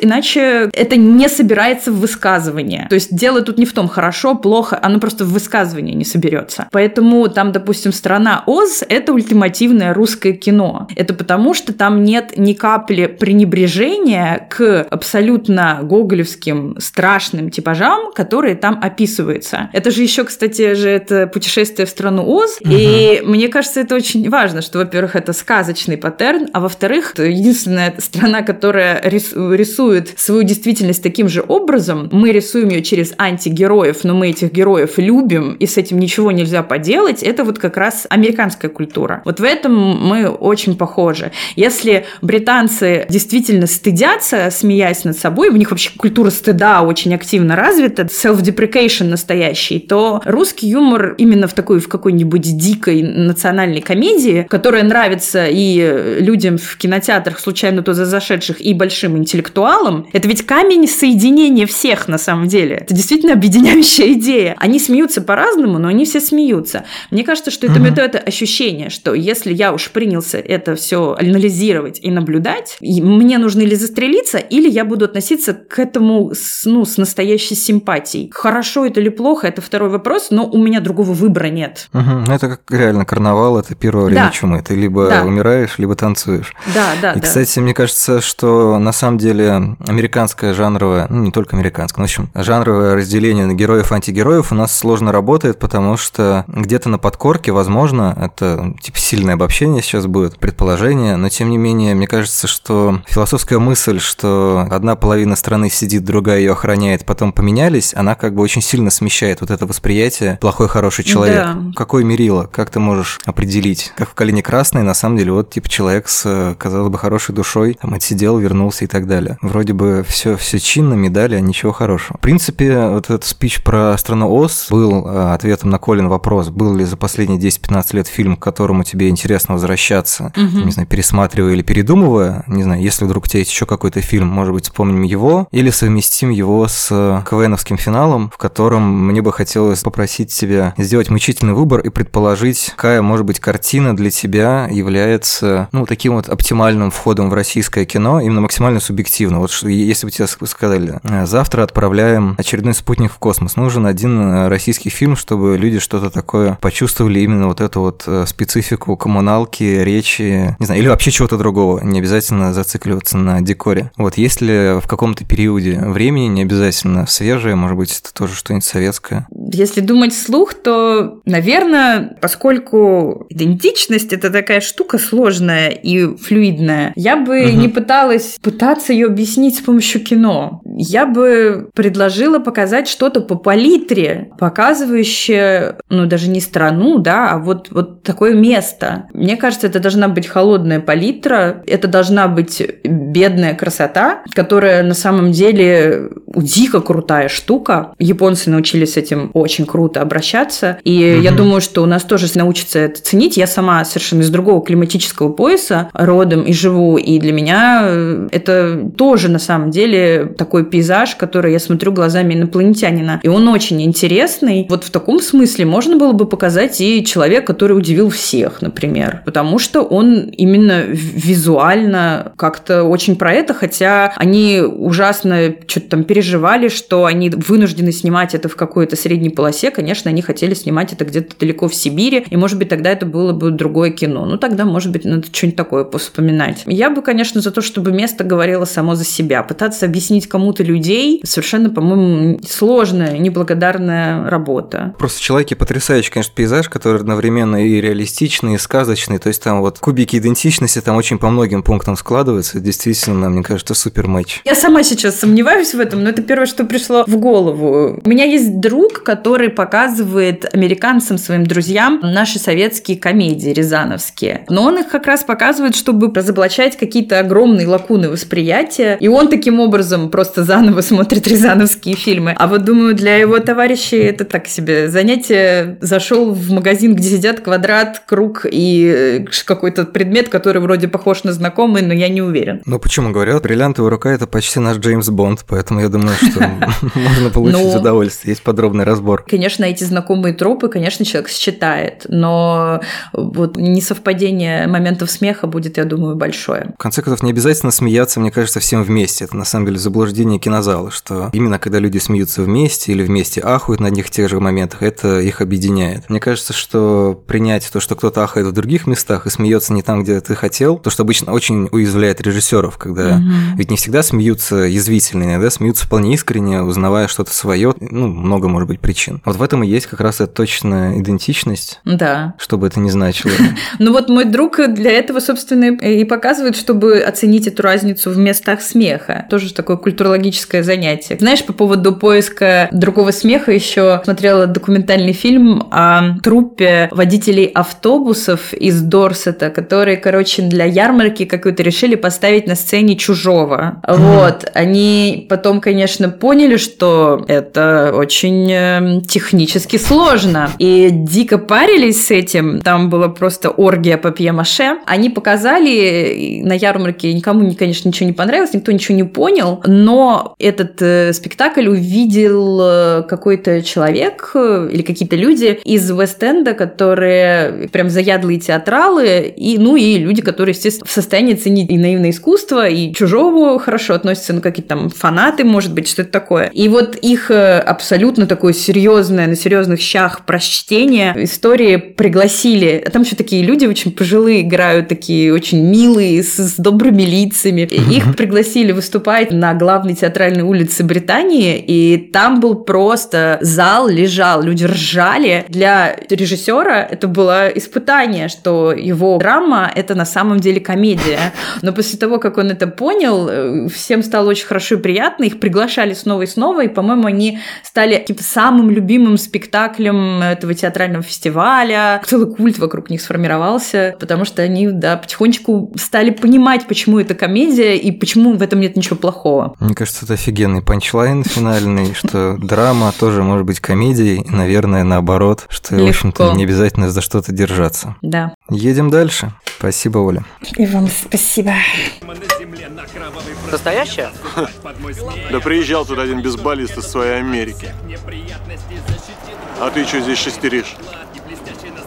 иначе это не собирается в высказывание. То есть дело тут не в том, хорошо, плохо, оно просто в высказывании не соберется. Поэтому там, допустим, страна Оз — это ультимативное русское кино. Это потому, что там нет ни капли пренебрежения к абсолютно гоголевским страшным типажам, которые там описываются. Это же еще, кстати, же это путешествие в страну Оз, и мне кажется, это очень важно, что, во-первых, это сказочный паттерн, а во-вторых, единственная страна, которая рис- рисует свою действительность таким же образом. Мы рисуем ее через антигероев, но мы этих героев любим, и с этим ничего нельзя поделать. Это вот как раз американская культура. Вот в этом мы очень похожи. Если британцы действительно стыдятся, смеясь над собой, у них вообще культура стыда очень активно развита, self-deprecation настоящий, то русский юмор именно в такой, в какой-нибудь дикой национальной комедии, которая нравится и людям в кинотеатрах, случайно туда зашедших, и большим интеллектуалам, это ведь камень соединения всех на самом деле. Это действительно объединяющая идея. Они смеются по-разному, но они все смеются. Мне кажется, что это, Мгм. это, это ощущение, что если я уж принялся это все анализировать и наблюдать, и мне нужно или застрелиться, или я буду относиться к этому с, ну, с настоящей симпатией. Хорошо это или плохо, это второй вопрос, но у меня другого выбора нет. Мгм. Ну, Это как реально карнавал, это первое время Да. чумы. Ты либо Да. умираешь, либо танцуешь. Да, да, И, да. кстати, мне кажется, что на самом деле более американское жанровое, ну, не только американское, но, в общем, жанровое разделение на героев и антигероев у нас сложно работает, потому что где-то на подкорке, возможно, это типа сильное обобщение сейчас будет, предположение, но тем не менее, мне кажется, что философская мысль, что одна половина страны сидит, другая ее охраняет, потом поменялись, она как бы очень сильно смещает вот это восприятие плохой, хороший человек. Да. Какой мерило? Как ты можешь определить? Как в «Калине красной», на самом деле, вот типа человек с, казалось бы, хорошей душой, там отсидел, вернулся и так далее. Вроде бы все, все чинно, медали, а ничего хорошего. В принципе, вот этот спич про страну Оз был э, ответом на Колин вопрос, был ли за последние 10-15 лет фильм, к которому тебе интересно возвращаться, угу. не знаю, пересматривая или передумывая, не знаю, если вдруг у тебя есть еще какой-то фильм, может быть, вспомним его, или совместим его с КВНовским финалом, в котором мне бы хотелось попросить тебя сделать мучительный выбор и предположить, какая, может быть, картина для тебя является, ну, таким вот оптимальным входом в российское кино, именно максимально субъективно. Вот если бы тебе сказали, «Э, завтра отправляем очередной спутник в космос, нужен один э, российский фильм, чтобы люди что-то такое почувствовали именно вот эту вот э, специфику коммуналки, речи, не знаю, или вообще чего-то другого, не обязательно зацикливаться на декоре. Вот если в каком-то периоде времени, не обязательно свежее, может быть, это тоже что-нибудь советское. Если думать вслух, то, наверное, поскольку идентичность – это такая штука сложная и флюидная, я бы угу. не пыталась пытаться ее объяснить с помощью кино. Я бы предложила показать что-то по палитре, показывающее, ну, даже не страну, да, а вот, вот такое место. Мне кажется, это должна быть холодная палитра, это должна быть бедная красота, которая на самом деле дико крутая штука. Японцы научились с этим очень круто обращаться, и угу. я думаю, что у нас тоже научатся это ценить. Я сама совершенно из другого климатического пояса родом и живу, и для меня э, это тоже на самом деле такой пейзаж, который я смотрю глазами инопланетянина, и он очень интересный. Вот в таком смысле можно было бы показать и человек, который удивил всех, например, потому что он именно визуально как-то очень про это, хотя они ужасно что-то там переживали, что они вынуждены снимать это в какой-то средней полосе. Конечно, они хотели снимать это где-то далеко в Сибири, и, может быть, тогда это было бы другое кино. Ну, тогда, может быть, надо что-нибудь такое вспоминать. Я бы, конечно, за то, чтобы место говорило само за себя. Пытаться объяснить кому-то людей совершенно, по-моему, сложная, неблагодарная работа. Просто человеки потрясающий, конечно, пейзаж, который одновременно и реалистичный, и сказочный. То есть там вот кубики идентичности там очень по многим пунктам складываются. Действительно, мне кажется, супер матч. Я сама сейчас сомневаюсь в этом, но это первое, что пришло в голову. У меня есть друг, который показывает американцам, своим друзьям, наши советские комедии рязановские. Но он их как раз показывает, чтобы разоблачать какие-то огромные лакуны восприятия. И он таким образом просто заново смотрит рязановские фильмы. А вот думаю, для его товарищей это так себе занятие. Зашел в магазин, где сидят квадрат, круг и э, какой-то предмет, который вроде похож на знакомый, но я не уверен. Ну почему говорят, бриллиантовая рука это почти наш Джеймс Бонд, поэтому я думаю, что можно получить удовольствие. Есть подробный разбор. Конечно, эти знакомые тропы, конечно, человек считает, но вот несовпадение моментов смеха будет, я думаю, большое. В конце концов, не обязательно смеяться, мне кажется, всем вместе. Это на самом деле заблуждение кинозала, что именно когда люди смеются вместе или вместе ахуют на одних и тех же моментах, это их объединяет. Мне кажется, что принять то, что кто-то ахает в других местах и смеется не там, где ты хотел, то, что обычно очень уязвляет режиссеров, когда угу. ведь не всегда смеются язвительно, иногда смеются вполне искренне, узнавая что-то свое. Ну, много может быть причин. Вот в этом и есть как раз эта точная идентичность. Да. Что бы это ни значило. Ну вот мой друг для этого, собственно, и показывает, чтобы оценить эту разницу в местах смеха. Тоже такое культурологическое занятие. Знаешь, по поводу поиска другого смеха еще смотрела документальный фильм о труппе водителей автобусов из Дорсета, которые, короче, для ярмарки какой-то решили поставить на сцене чужого. Вот. Они потом, конечно, поняли, что это очень эм, технически сложно. И дико парились с этим. Там была просто оргия по пьемаше. Они показали на ярмарке, никому, конечно, ничего не понравилось, никто ничего не понял, но этот э, спектакль увидел э, какой-то человек э, или какие-то люди из Вест-Энда, которые прям заядлые театралы, и, ну и люди, которые, естественно, в состоянии ценить и наивное искусство, и чужого хорошо относятся, ну, какие-то там фанаты, может быть, что-то такое. И вот их э, абсолютно такое серьезное, на серьезных щах прочтение истории пригласили. А там еще такие люди очень пожилые играют, такие очень милые, с, с добрыми лицами. Их пригласили выступать на главной театральной улице Британии, и там был просто зал лежал, люди ржали. Для режиссера это было испытание, что его драма — это на самом деле комедия. Но после того, как он это понял, э, всем стало очень хорошо и приятно, их приглашали снова и снова, и, по-моему, они стали типа, самым любимым спектаклем этого театрального фестиваля. Целый культ вокруг них сформировался, потому что они, да, потихонечку стали понимать, почему это комедия и почему в этом нет ничего плохого. Мне кажется, это офигенный панчлайн финальный, что драма тоже может быть комедией, наверное, наоборот, что, в общем-то, не обязательно за что-то держаться. Да. Едем дальше. Спасибо, Оля. И вам спасибо. Настоящая? Да приезжал тут один бейсболист из своей Америки. А ты что здесь шестеришь?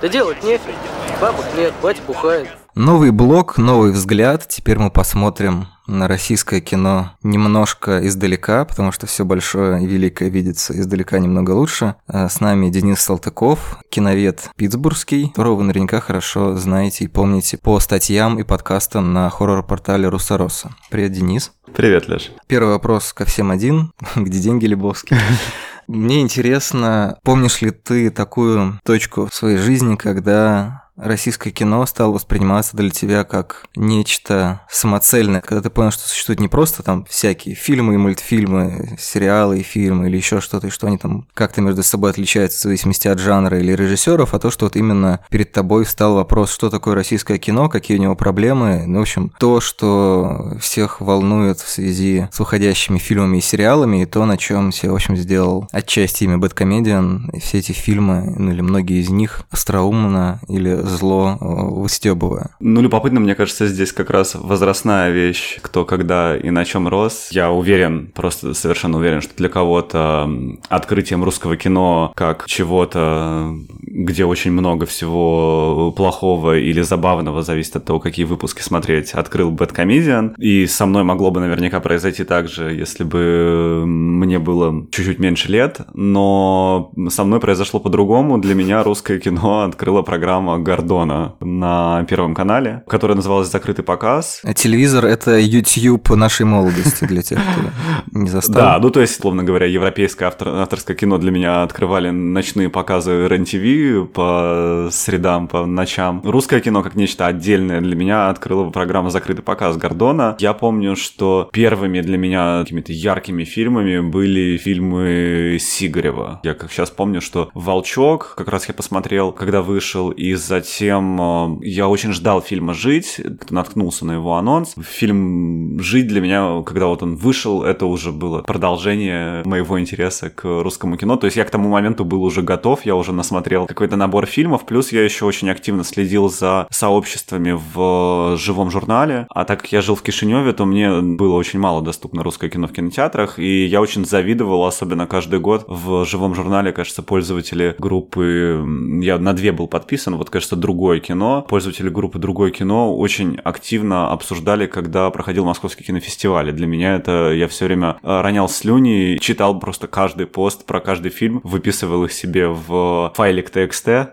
Да делать нефиг. Бабок нет, батя бухает. Новый блок, новый взгляд. Теперь мы посмотрим на российское кино немножко издалека, потому что все большое и великое видится издалека немного лучше. А с нами Денис Салтыков, киновед питтсбургский, которого вы наверняка хорошо знаете и помните по статьям и подкастам на хоррор-портале Русароса. Привет, Денис. Привет, Леш. Первый вопрос ко всем один. Где деньги, Лебовский? Мне интересно, помнишь ли ты такую точку в своей жизни, когда российское кино стало восприниматься для тебя как нечто самоцельное, когда ты понял, что существуют не просто там всякие фильмы и мультфильмы, сериалы и фильмы или еще что-то, и что они там как-то между собой отличаются в зависимости от жанра или режиссеров, а то, что вот именно перед тобой встал вопрос, что такое российское кино, какие у него проблемы, ну, в общем, то, что всех волнует в связи с выходящими фильмами и сериалами, и то, на чем себе, в общем, сделал отчасти имя Бэткомедиан, все эти фильмы, ну, или многие из них, остроумно или зло э, выстебывая. Ну, любопытно, мне кажется, здесь как раз возрастная вещь, кто когда и на чем рос. Я уверен, просто совершенно уверен, что для кого-то открытием русского кино как чего-то, где очень много всего плохого или забавного, зависит от того, какие выпуски смотреть, открыл Бэткомедиан. И со мной могло бы наверняка произойти так же, если бы мне было чуть-чуть меньше лет. Но со мной произошло по-другому. Для меня русское кино открыла программа Гордона на Первом канале, которая называлась «Закрытый показ». А телевизор — это YouTube нашей молодости для тех, кто не застал. Да, ну то есть, словно говоря, европейское автор, авторское кино для меня открывали ночные показы РЕН-ТВ по средам, по ночам. Русское кино как нечто отдельное для меня открыла программа «Закрытый показ» Гордона. Я помню, что первыми для меня какими-то яркими фильмами были фильмы Сигарева. Я как сейчас помню, что «Волчок» как раз я посмотрел, когда вышел, и за Затем э, я очень ждал фильма «Жить», наткнулся на его анонс. Фильм «Жить» для меня, когда вот он вышел, это уже было продолжение моего интереса к русскому кино. То есть я к тому моменту был уже готов, я уже насмотрел какой-то набор фильмов, плюс я еще очень активно следил за сообществами в живом журнале. А так как я жил в Кишиневе, то мне было очень мало доступно русское кино в кинотеатрах, и я очень завидовал, особенно каждый год в живом журнале, кажется, пользователи группы, я на две был подписан, вот, кажется, другое кино. Пользователи группы другое кино очень активно обсуждали, когда проходил московский кинофестиваль. И для меня это я все время э, ронял слюни, читал просто каждый пост про каждый фильм, выписывал их себе в файлик TXT.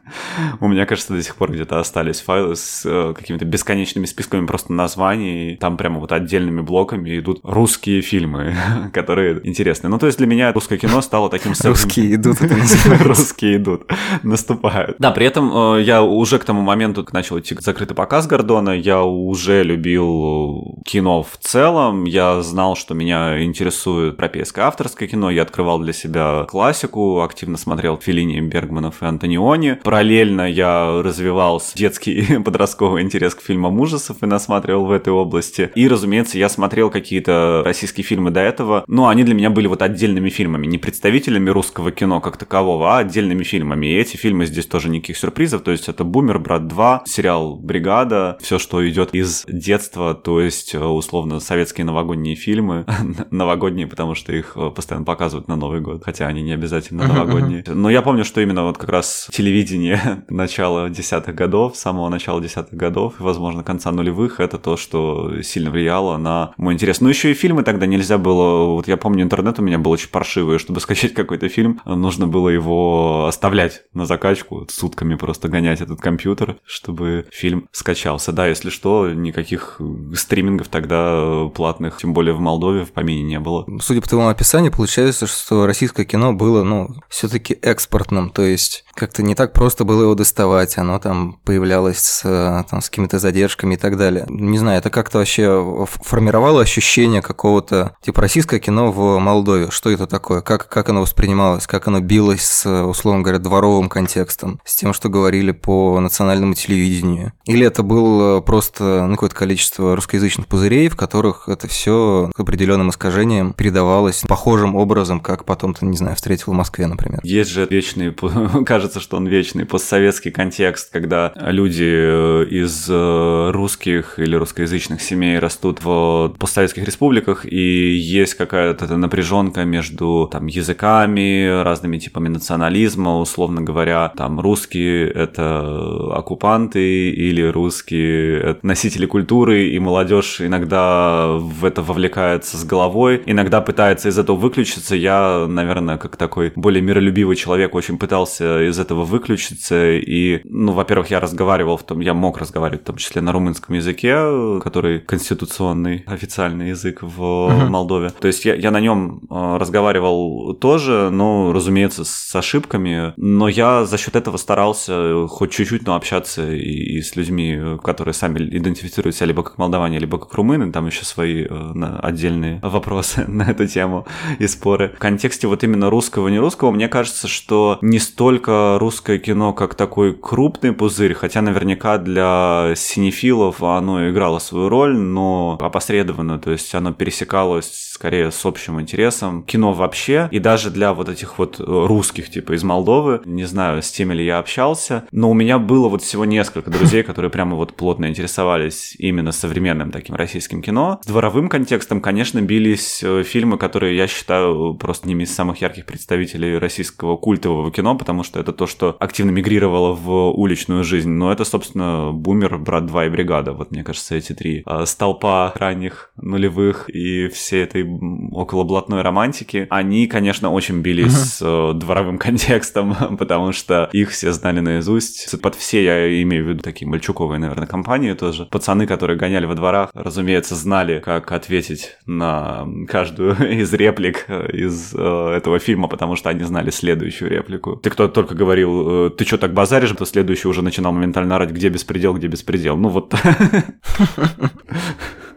У меня, кажется, до сих пор где-то остались файлы с э, какими-то бесконечными списками просто названий. Там прямо вот отдельными блоками идут русские фильмы, которые интересны. Ну, то есть для меня русское кино стало таким... Русские идут, Русские идут, наступают. Да, при этом э, я уже к тому моменту начал идти закрытый показ Гордона, я уже любил кино в целом, я знал, что меня интересует европейское авторское кино, я открывал для себя классику, активно смотрел Филини, Бергманов и Антониони. Параллельно я развивал детский подростковый интерес к фильмам ужасов и насматривал в этой области. И, разумеется, я смотрел какие-то российские фильмы до этого, но они для меня были вот отдельными фильмами, не представителями русского кино как такового, а отдельными фильмами. И эти фильмы здесь тоже никаких сюрпризов, то есть это «Бумер», «Брат 2», сериал «Бригада», все, что идет из детства, то есть, э, условно, советские новогодние фильмы, новогодние, потому что их э, постоянно показывают на Новый год, хотя они не обязательно новогодние. Но я помню, что именно вот как раз телевидение начала десятых годов, самого начала десятых годов, и, возможно, конца нулевых, это то, что сильно влияло на мой интерес. Ну, еще и фильмы тогда нельзя было, вот я помню, интернет у меня был очень паршивый, чтобы скачать какой-то фильм, нужно было его оставлять на закачку, сутками просто гонять этот компьютер, чтобы фильм скачался. Да, если что, никаких стримингов тогда платных, тем более в Молдове, в помине не было. Судя по твоему описанию, получается, что российское кино было, ну, все-таки экспортным, то есть как-то не так просто было его доставать, оно там появлялось с, там, с какими-то задержками и так далее. Не знаю, это как-то вообще формировало ощущение какого-то, типа, российское кино в Молдове, что это такое, как, как оно воспринималось, как оно билось с, условно говоря, дворовым контекстом, с тем, что говорили по национальному телевидению. Или это было просто ну, какое-то количество русскоязычных пузырей, в которых это все определенным искажением передавалось похожим образом, как потом ты, не знаю, встретил в Москве, например. Есть же вечный, кажется, что он вечный постсоветский контекст, когда люди э, из э, русских или русскоязычных семей растут в постсоветских республиках, и есть какая-то напряженка между там, языками, разными типами национализма, условно говоря, там русские — это оккупанты, или русские — это носители культуры, и молодежь иногда в это вовлекается с головой, иногда пытается из этого выключиться. Я, наверное, как такой более миролюбивый человек, очень пытался из этого выключиться, и, ну, во-первых, я разговаривал в том, я мог разговаривать в том числе на румынском языке, который конституционный официальный язык в uh-huh. Молдове. То есть я, я на нем э, разговаривал тоже, ну, разумеется, с ошибками, но я за счет этого старался хоть чуть-чуть, но общаться и, и с людьми, которые сами идентифицируют себя либо как молдаване, либо как румыны, там еще свои э, отдельные вопросы на эту тему и споры. В контексте вот именно русского, не русского, мне кажется, что не столько русское кино как такой крупный пузырь, хотя наверняка для синефилов оно играло свою роль, но опосредованно, то есть оно пересекалось скорее с общим интересом. Кино вообще, и даже для вот этих вот э, русских, типа из Молдовы, не знаю, с теми ли я общался, но у меня было вот всего несколько друзей, которые прямо вот плотно интересовались именно современным таким российским кино. С дворовым контекстом, конечно, бились э, фильмы, которые я считаю просто одними из самых ярких представителей российского культового кино, потому что это то, что активно мигрировало в уличную жизнь. Но это, собственно, «Бумер», «Брат 2» и «Бригада». Вот, мне кажется, эти три э, столпа ранних нулевых и все этой около блатной романтики, они, конечно, очень бились uh-huh. с э, дворовым контекстом, потому что их все знали наизусть. Под все я имею в виду такие мальчуковые, наверное, компании тоже. Пацаны, которые гоняли во дворах, разумеется, знали, как ответить на каждую из реплик э, из э, этого фильма, потому что они знали следующую реплику. Ты кто только говорил, э, ты что так базаришь, то следующий уже начинал моментально орать, где беспредел, где беспредел. Ну вот.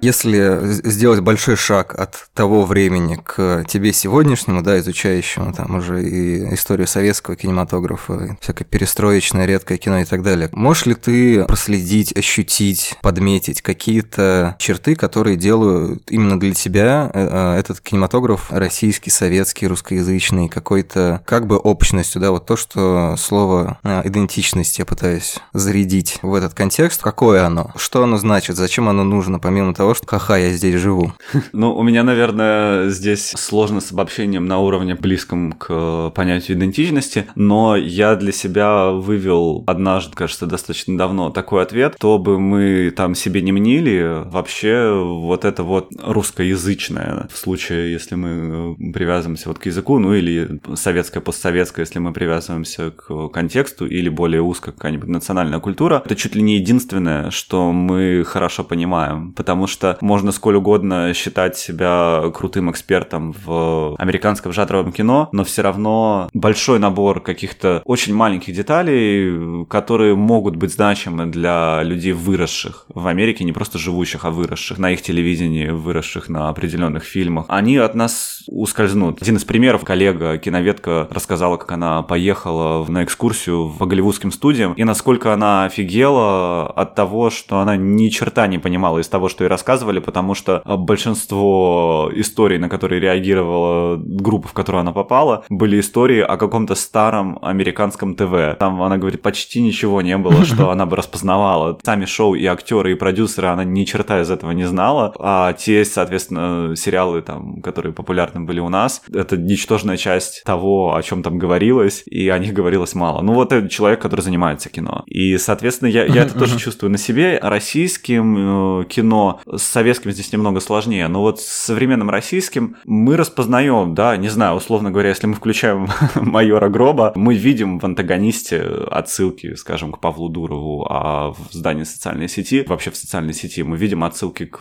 Если сделать большой шаг от того времени к тебе сегодняшнему, да, изучающему там уже и историю советского кинематографа, всякое перестроечное, редкое кино и так далее, можешь ли ты проследить, ощутить, подметить какие-то черты, которые делают именно для тебя э, э, этот кинематограф российский, советский, русскоязычный, какой-то как бы общностью, да, вот то, что слово э, идентичность я пытаюсь зарядить в этот контекст, какое оно, что оно значит, зачем оно нужно, помимо того, что ха-ха, я здесь живу. Ну, у меня, наверное, здесь сложно с обобщением на уровне близком к понятию идентичности, но я для себя вывел однажды, кажется, достаточно давно такой ответ, то бы мы там себе не мнили, вообще вот это вот русскоязычное, в случае, если мы привязываемся вот к языку, ну или советское, постсоветское, если мы привязываемся к контексту, или более узко какая-нибудь национальная культура, это чуть ли не единственное, что мы хорошо понимаем, потому что что можно сколь угодно считать себя крутым экспертом в американском жанровом кино, но все равно большой набор каких-то очень маленьких деталей, которые могут быть значимы для людей, выросших в Америке, не просто живущих, а выросших на их телевидении, выросших на определенных фильмах, они от нас ускользнут. Один из примеров, коллега, киноведка, рассказала, как она поехала на экскурсию по голливудским студиям, и насколько она офигела от того, что она ни черта не понимала из того, что ей рассказывали, рассказывали, потому что большинство историй, на которые реагировала группа, в которую она попала, были истории о каком-то старом американском ТВ. Там, она говорит, почти ничего не было, что она бы распознавала. Сами шоу и актеры, и продюсеры, она ни черта из этого не знала. А те, соответственно, сериалы, там, которые популярны были у нас, это ничтожная часть того, о чем там говорилось, и о них говорилось мало. Ну, вот это человек, который занимается кино. И, соответственно, я, я это тоже чувствую на себе. Российским э, кино с советским здесь немного сложнее, но вот с современным российским мы распознаем, да, не знаю, условно говоря, если мы включаем майора Гроба, мы видим в антагонисте отсылки, скажем, к Павлу Дурову, а в здании социальной сети, вообще в социальной сети, мы видим отсылки к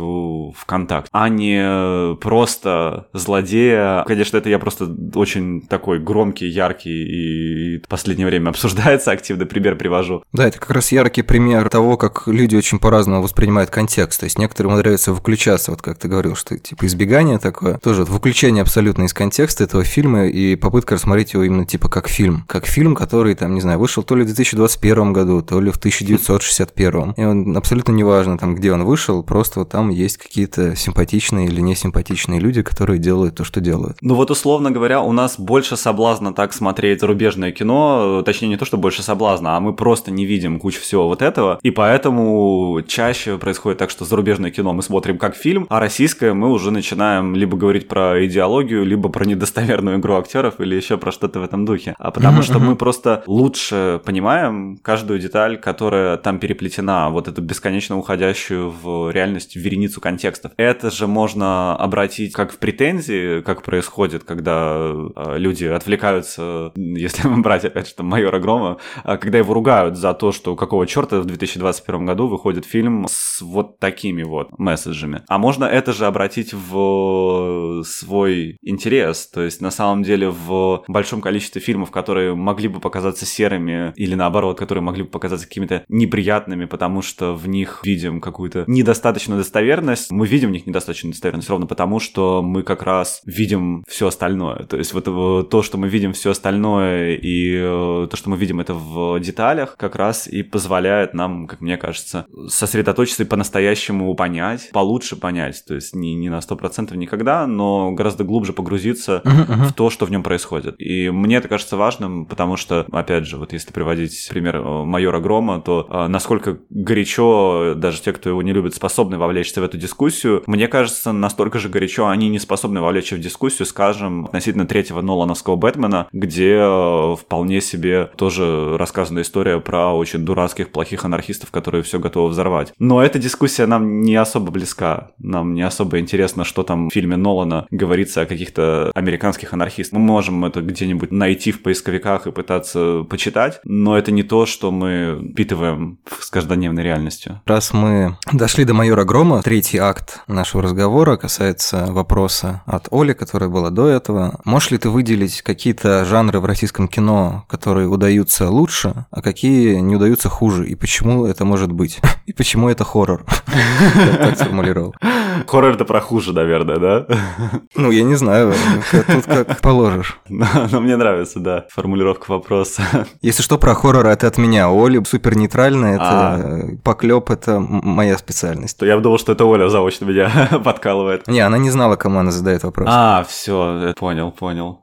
ВКонтакт, а не просто злодея. Конечно, это я просто очень такой громкий, яркий и в последнее время обсуждается активно пример привожу. Да, это как раз яркий пример того, как люди очень по-разному воспринимают контекст. То есть некоторые умудряются выключаться, вот как ты говорил, что типа избегание такое, тоже выключение абсолютно из контекста этого фильма и попытка рассмотреть его именно типа как фильм. Как фильм, который там, не знаю, вышел то ли в 2021 году, то ли в 1961. И он абсолютно неважно там, где он вышел, просто вот там есть какие-то симпатичные или несимпатичные люди, которые делают то, что делают. Ну вот условно говоря, у нас больше соблазна так смотреть зарубежное кино, точнее не то, что больше соблазна, а мы просто не видим кучу всего вот этого, и поэтому чаще происходит так, что зарубежное кино мы смотрим как фильм, а российское мы уже начинаем либо говорить про идеологию, либо про недостоверную игру актеров или еще про что-то в этом духе. А потому что мы просто лучше понимаем каждую деталь, которая там переплетена, вот эту бесконечно уходящую в реальность вереницу контекстов. Это же можно обратить как в претензии, как происходит, когда э, люди отвлекаются, если брать опять там майора Грома, а когда его ругают за то, что какого черта в 2021 году выходит фильм с вот такими вот месседжами. А можно это же обратить в свой интерес, то есть на самом деле в большом количестве фильмов, которые могли бы показаться серыми или наоборот, которые могли бы показаться какими-то неприятными, потому что в них видим какую-то недостаточную достоверность, мы видим в них недостаточную достоверность ровно потому, что мы как раз видим все остальное. То есть вот то, что мы видим все остальное и э, то, что мы видим это в деталях, как раз и позволяет нам, как мне кажется, сосредоточиться и по-настоящему понять, получше понять. То есть не, не на 100% никогда, но гораздо глубже погрузиться uh-huh, uh-huh. в то, что в нем происходит. И мне это кажется важным, потому что, опять же, вот если приводить пример э, майора Грома, то э, насколько горячо даже те, кто его не любит, способны вовлечься в эту дискуссию, мне кажется, настолько же горячо они не способны вовлечься в дискуссию, скажем, относительно третьего Нолановского Бэтмена, где э, вполне себе тоже рассказана история про очень дурацких, плохих анархистов, которые все готовы взорвать. Но эта дискуссия нам не особо близка. Нам не особо интересно, что там в фильме Нолана говорится о каких-то американских анархистах. Мы можем это где-нибудь найти в поисковиках и пытаться почитать, но это не то, что мы впитываем с каждодневной реальностью. Раз мы дошли до майора Грома, третий акт нашего разговора касается вопроса от Оли, которая была до этого. Можешь ли ты выделить какие-то жанры в российском кино, которые удаются лучше, а какие не удаются хуже? И почему это может быть? И почему это хоррор? Так сформулировал. Хоррор это про хуже, наверное, да? Ну, я не знаю, тут как положишь. Но мне нравится, да, формулировка вопроса. Если что, про хоррор это от меня. Оля супер нейтральная, это а. поклеп, это моя специальность. Я думал, что это Оля заочно меня подкалывает. Не, она не знала, кому она задает вопрос. А, все, понял, понял.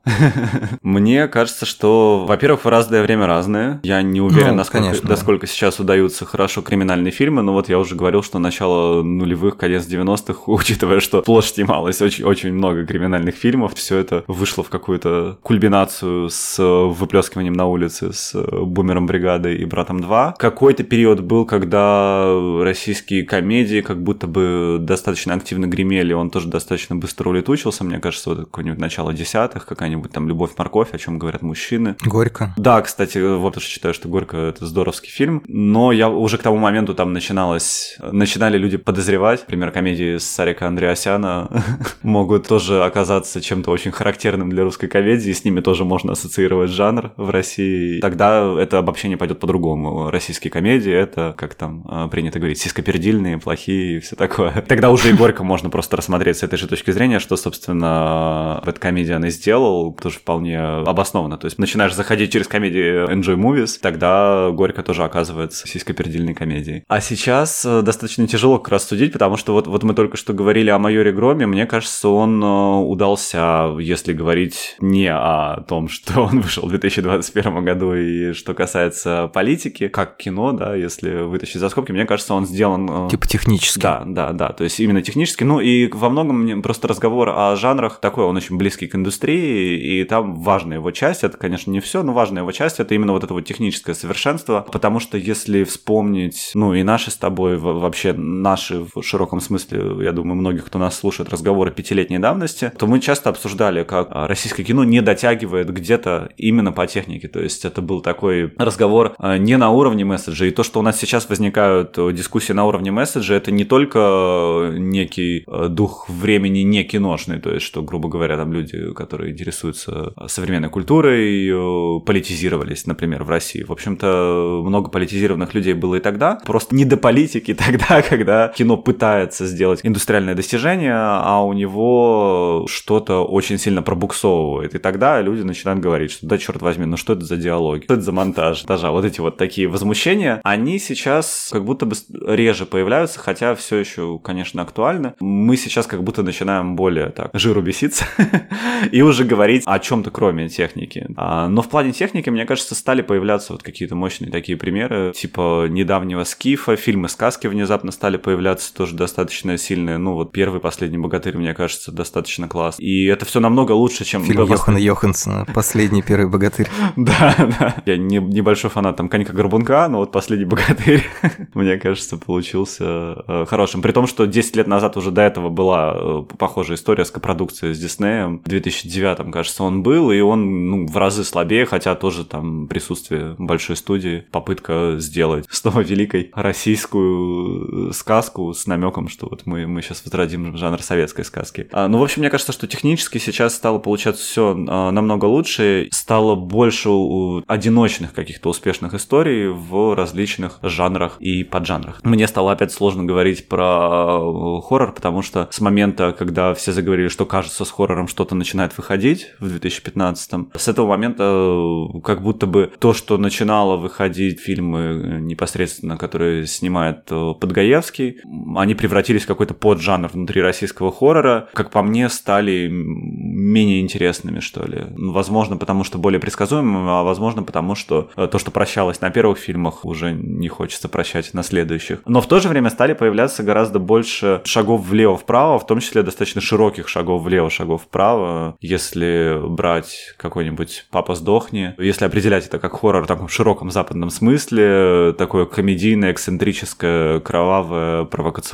Мне кажется, что, во-первых, в разное время разное. Я не уверен, ну, насколько, конечно, насколько сейчас удаются хорошо криминальные фильмы, но вот я уже говорил, что начало нулевых, конец 90-х, учитывая, что сплошь снималось очень, очень много криминальных фильмов, все это вышло в какую-то кульминацию с выплескиванием на улице с Бумером бригады и Братом 2. Какой-то период был, когда российские комедии как будто бы достаточно активно гремели, он тоже достаточно быстро улетучился, мне кажется, вот какое-нибудь начало десятых, какая-нибудь там «Любовь, морковь», о чем говорят мужчины. Горько. Да, кстати, вот тоже считаю, что «Горько» — это здоровский фильм, но я уже к тому моменту там начиналось, начинали люди подозревать, например, комедии с Сарика Андреасяна могут тоже оказаться чем-то очень характерным для русской комедии, с ними тоже можно ассоциировать жанр в России. Тогда это обобщение пойдет по-другому. Российские комедии — это, как там а, принято говорить, сископердильные, плохие и все такое. Тогда уже и Горько можно просто рассмотреть с этой же точки зрения, что, собственно, в комедии он и сделал, тоже вполне обоснованно. То есть начинаешь заходить через комедии Enjoy Movies, тогда Горько тоже оказывается сископердильной комедией. А сейчас э, достаточно тяжело как раз судить, обсудить, потому что вот, вот мы только что говорили о майоре Громе, мне кажется, он э, удался, если говорить не о том, что он вышел в 2021 году и что касается политики, как кино, да, если вытащить за скобки, мне кажется, он сделан... Э, типа технически. Да, да, да, то есть именно технически. Ну и во многом просто разговор о жанрах такой, он очень близкий к индустрии, и там важная его часть, это, конечно, не все, но важная его часть, это именно вот это вот техническое совершенство, потому что если вспомнить, ну и наши с тобой, вообще наши в широком смысле, я думаю, многих, кто нас слушает, разговоры пятилетней давности, то мы часто обсуждали, как российское кино не дотягивает где-то именно по технике, то есть это был такой разговор а, не на уровне месседжа, и то, что у нас сейчас возникают дискуссии на уровне месседжа, это не только некий а, дух времени не киношный, то есть что, грубо говоря, там люди, которые интересуются современной культурой, политизировались, например, в России. В общем-то, много политизированных людей было и тогда, просто не до политики тогда, когда кино пытается сделать индустриальное достижение, а у него что-то очень сильно пробуксовывает. И тогда люди начинают говорить, что да черт возьми, ну что это за диалоги, что это за монтаж, даже вот эти вот такие возмущения, они сейчас как будто бы реже появляются, хотя все еще, конечно, актуальны. Мы сейчас как будто начинаем более так жиру беситься и уже говорить о чем-то кроме техники. А, но в плане техники, мне кажется, стали появляться вот какие-то мощные такие примеры, типа недавнего Скифа, фильмы сказки внезапно стали появляться тоже достаточно сильные. Ну вот первый, последний богатырь, мне кажется, достаточно класс. И это все намного лучше, чем... Фильм Йохана Йохансона, последний первый богатырь. Да, да. Я не, небольшой фанат там конька Горбунка, но вот последний богатырь, мне кажется, получился э, хорошим. При том, что 10 лет назад уже до этого была э, похожая история с копродукцией с Диснеем. В 2009, кажется, он был, и он ну, в разы слабее, хотя тоже там присутствие большой студии, попытка сделать снова великой российскую сказку с намеком, что вот мы, мы сейчас возродим жанр советской сказки. А, ну, в общем, мне кажется, что технически сейчас стало получаться все а, намного лучше, стало больше одиночных каких-то успешных историй в различных жанрах и поджанрах. Мне стало опять сложно говорить про э, хоррор, потому что с момента, когда все заговорили, что кажется с хоррором что-то начинает выходить в 2015 с этого момента э, как будто бы то, что начинало выходить фильмы э, непосредственно, которые снимает Подгаевский, они превратились в какой-то поджанр внутри российского хоррора, как по мне, стали менее интересными, что ли. Возможно, потому что более предсказуемыми, а возможно, потому что то, что прощалось на первых фильмах, уже не хочется прощать на следующих. Но в то же время стали появляться гораздо больше шагов влево-вправо, в том числе достаточно широких шагов влево, шагов вправо. Если брать какой-нибудь «Папа сдохни», если определять это как хоррор в таком широком западном смысле, такое комедийное, эксцентрическое, кровавое, провокационное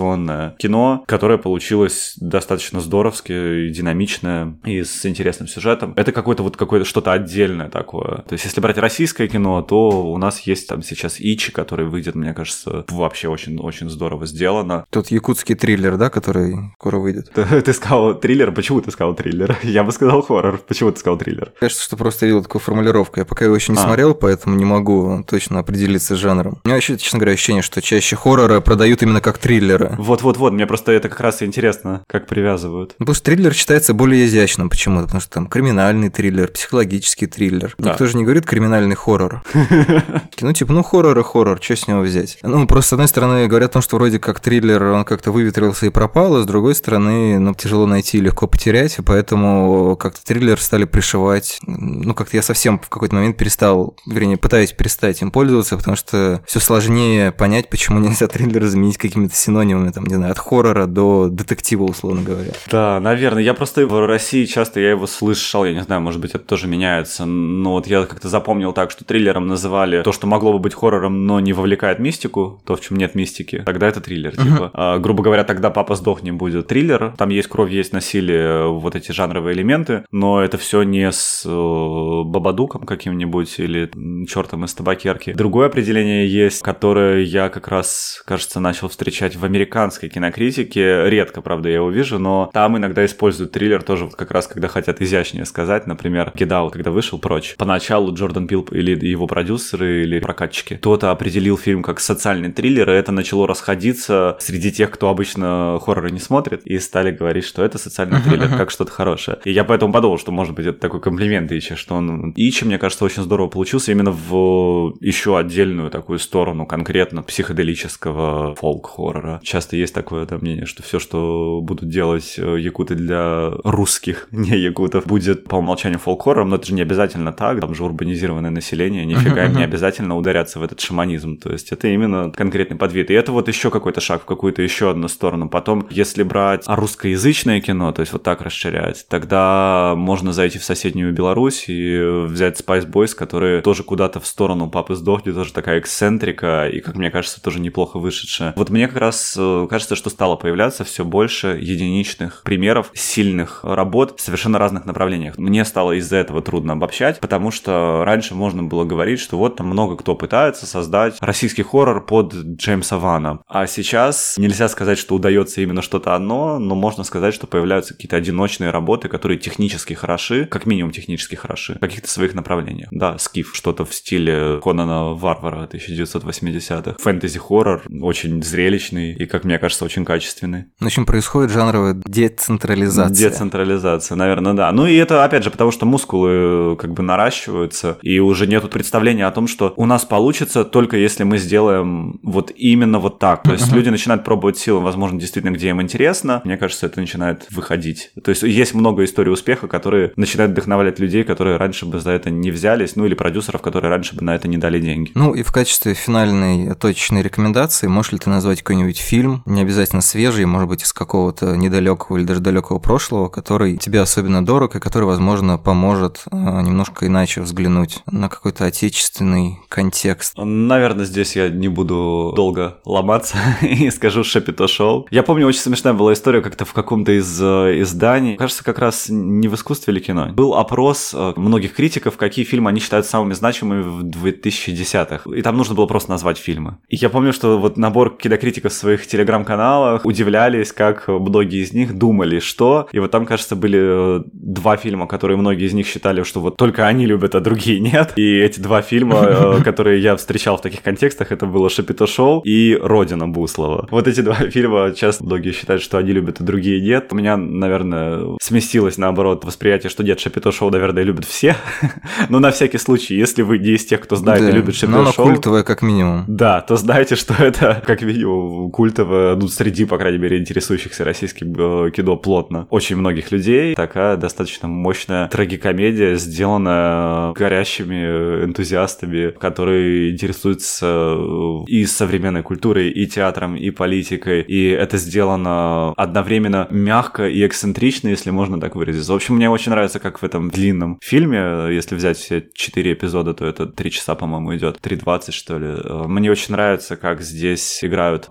кино, которое получилось достаточно здоровски и динамичное, и с интересным сюжетом. Это какое-то вот какое-то что-то отдельное такое. То есть, если брать российское кино, то у нас есть там сейчас Ичи, который выйдет, мне кажется, вообще очень-очень здорово сделано. Тот якутский триллер, да, который скоро выйдет? Ты, ты сказал триллер? Почему ты сказал триллер? Я бы сказал хоррор. Почему ты сказал триллер? Кажется, что просто видел такую формулировку. Я пока его еще не а. смотрел, поэтому не могу точно определиться с жанром. У меня вообще, честно говоря, ощущение, что чаще хорроры продают именно как триллеры. Вот-вот-вот, мне просто это как раз интересно, как привязывают. Ну, потому что триллер считается более изящным почему-то, потому что там криминальный триллер, психологический триллер. Да. Никто же не говорит криминальный хоррор. Ну, типа, ну, хоррор и хоррор, что с него взять? Ну, просто, с одной стороны, говорят о том, что вроде как триллер, он как-то выветрился и пропал, а с другой стороны, ну, тяжело найти, легко потерять, и поэтому как-то триллер стали пришивать. Ну, как-то я совсем в какой-то момент перестал, вернее, пытаюсь перестать им пользоваться, потому что все сложнее понять, почему нельзя триллер заменить какими-то синонимами, там, не знаю, от хоррора до детектива, условно говоря. Да, наверное. Я просто в России часто я его слышал, я не знаю, может быть, это тоже меняется, но вот я как-то запомнил так, что триллером называли то, что могло бы быть хоррором, но не вовлекает мистику, то, в чем нет мистики, тогда это триллер. Uh-huh. Типа, а, грубо говоря, тогда папа сдохни будет триллер. Там есть кровь, есть насилие, вот эти жанровые элементы, но это все не с э, бабадуком каким-нибудь или чертом из табакерки. Другое определение есть, которое я как раз, кажется, начал встречать в американской кинокритике. Редко, правда, я его вижу, но там иногда используют триллер тоже вот как раз, когда хотят изящнее сказать. Например, Кидал, когда вышел прочь. Поначалу Джордан Пил или его продюсеры или прокатчики, кто-то определил фильм как социальный триллер, и это начало расходиться среди тех, кто обычно хорроры не смотрит, и стали говорить, что это социальный триллер, как что-то хорошее. И я поэтому подумал, что, может быть, это такой комплимент Ичи, что он... Ичи, мне кажется, очень здорово получился именно в еще отдельную такую сторону конкретно психоделического фолк-хоррора, часто есть такое да, мнение, что все, что будут делать э, якуты для русских, не якутов, будет по умолчанию фолк-хоррором, но это же не обязательно так, там же урбанизированное население, нифига им не обязательно ударяться в этот шаманизм, то есть это именно конкретный подвид. И это вот еще какой-то шаг в какую-то еще одну сторону. Потом, если брать русскоязычное кино, то есть вот так расширять, тогда можно зайти в соседнюю Беларусь и взять Spice Boys, которые тоже куда-то в сторону папы сдохли, тоже такая эксцентрика, и, как мне кажется, тоже неплохо вышедшая. Вот мне как раз кажется, что стало появляться все больше единичных примеров сильных работ в совершенно разных направлениях. Мне стало из-за этого трудно обобщать, потому что раньше можно было говорить, что вот там много кто пытается создать российский хоррор под Джеймса Вана. А сейчас нельзя сказать, что удается именно что-то одно, но можно сказать, что появляются какие-то одиночные работы, которые технически хороши, как минимум технически хороши, в каких-то своих направлениях. Да, скиф, что-то в стиле Конана Варвара 1980-х. Фэнтези-хоррор, очень зрелищный и, как мне кажется, очень качественный. В общем, происходит жанровая децентрализация. Децентрализация, наверное, да. Ну и это, опять же, потому что мускулы как бы наращиваются, и уже нет представления о том, что у нас получится только если мы сделаем вот именно вот так. То есть uh-huh. люди начинают пробовать силы, возможно, действительно, где им интересно. Мне кажется, это начинает выходить. То есть есть много историй успеха, которые начинают вдохновлять людей, которые раньше бы за это не взялись, ну или продюсеров, которые раньше бы на это не дали деньги. Ну и в качестве финальной точечной рекомендации, можешь ли ты назвать какой-нибудь фильм, не обязательно свежий, может быть, из какого-то недалекого или даже далекого прошлого, который тебе особенно дорог и который, возможно, поможет а, немножко иначе взглянуть на какой-то отечественный контекст? Наверное, здесь я не буду долго ломаться и скажу Шапито Шоу. Я помню, очень смешная была история как-то в каком-то из э, изданий. Кажется, как раз не в искусстве или кино. Был опрос э, многих критиков, какие фильмы они считают самыми значимыми в 2010-х. И там нужно было просто назвать фильмы. И я помню, что вот набор кинокритиков своих телеграм-каналах удивлялись, как многие из них думали, что. И вот там, кажется, были э, два фильма, которые многие из них считали, что вот только они любят, а другие нет. И эти два фильма, которые я встречал в таких контекстах, это было «Шапито Шоу» и «Родина» Буслова. Вот эти два фильма часто многие считают, что они любят, а другие нет. У меня, наверное, сместилось, наоборот, восприятие, что нет, Шапито Шоу, наверное, любят все. Но на всякий случай, если вы не из тех, кто знает да, и любит Шапито Шоу... культовое как минимум. Да, то знаете, что это как минимум культовое, ну, среди, по крайней мере, интересующихся российским э, кино плотно. Очень многих людей. Такая достаточно мощная трагикомедия, сделанная горящими энтузиастами, которые интересуются э, и современной культурой, и театром, и политикой. И это сделано одновременно мягко и эксцентрично, если можно так выразиться. В общем, мне очень нравится, как в этом длинном фильме, если взять все четыре эпизода, то это три часа, по-моему, идет, 3.20, что ли. Э, мне очень нравится, как здесь играют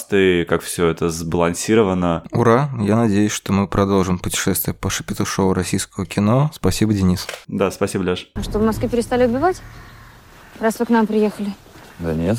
контрасты, как все это сбалансировано. Ура! Я надеюсь, что мы продолжим путешествие по шапито-шоу российского кино. Спасибо, Денис. Да, спасибо, Леш. А что, в Москве перестали убивать? Раз вы к нам приехали. Да нет.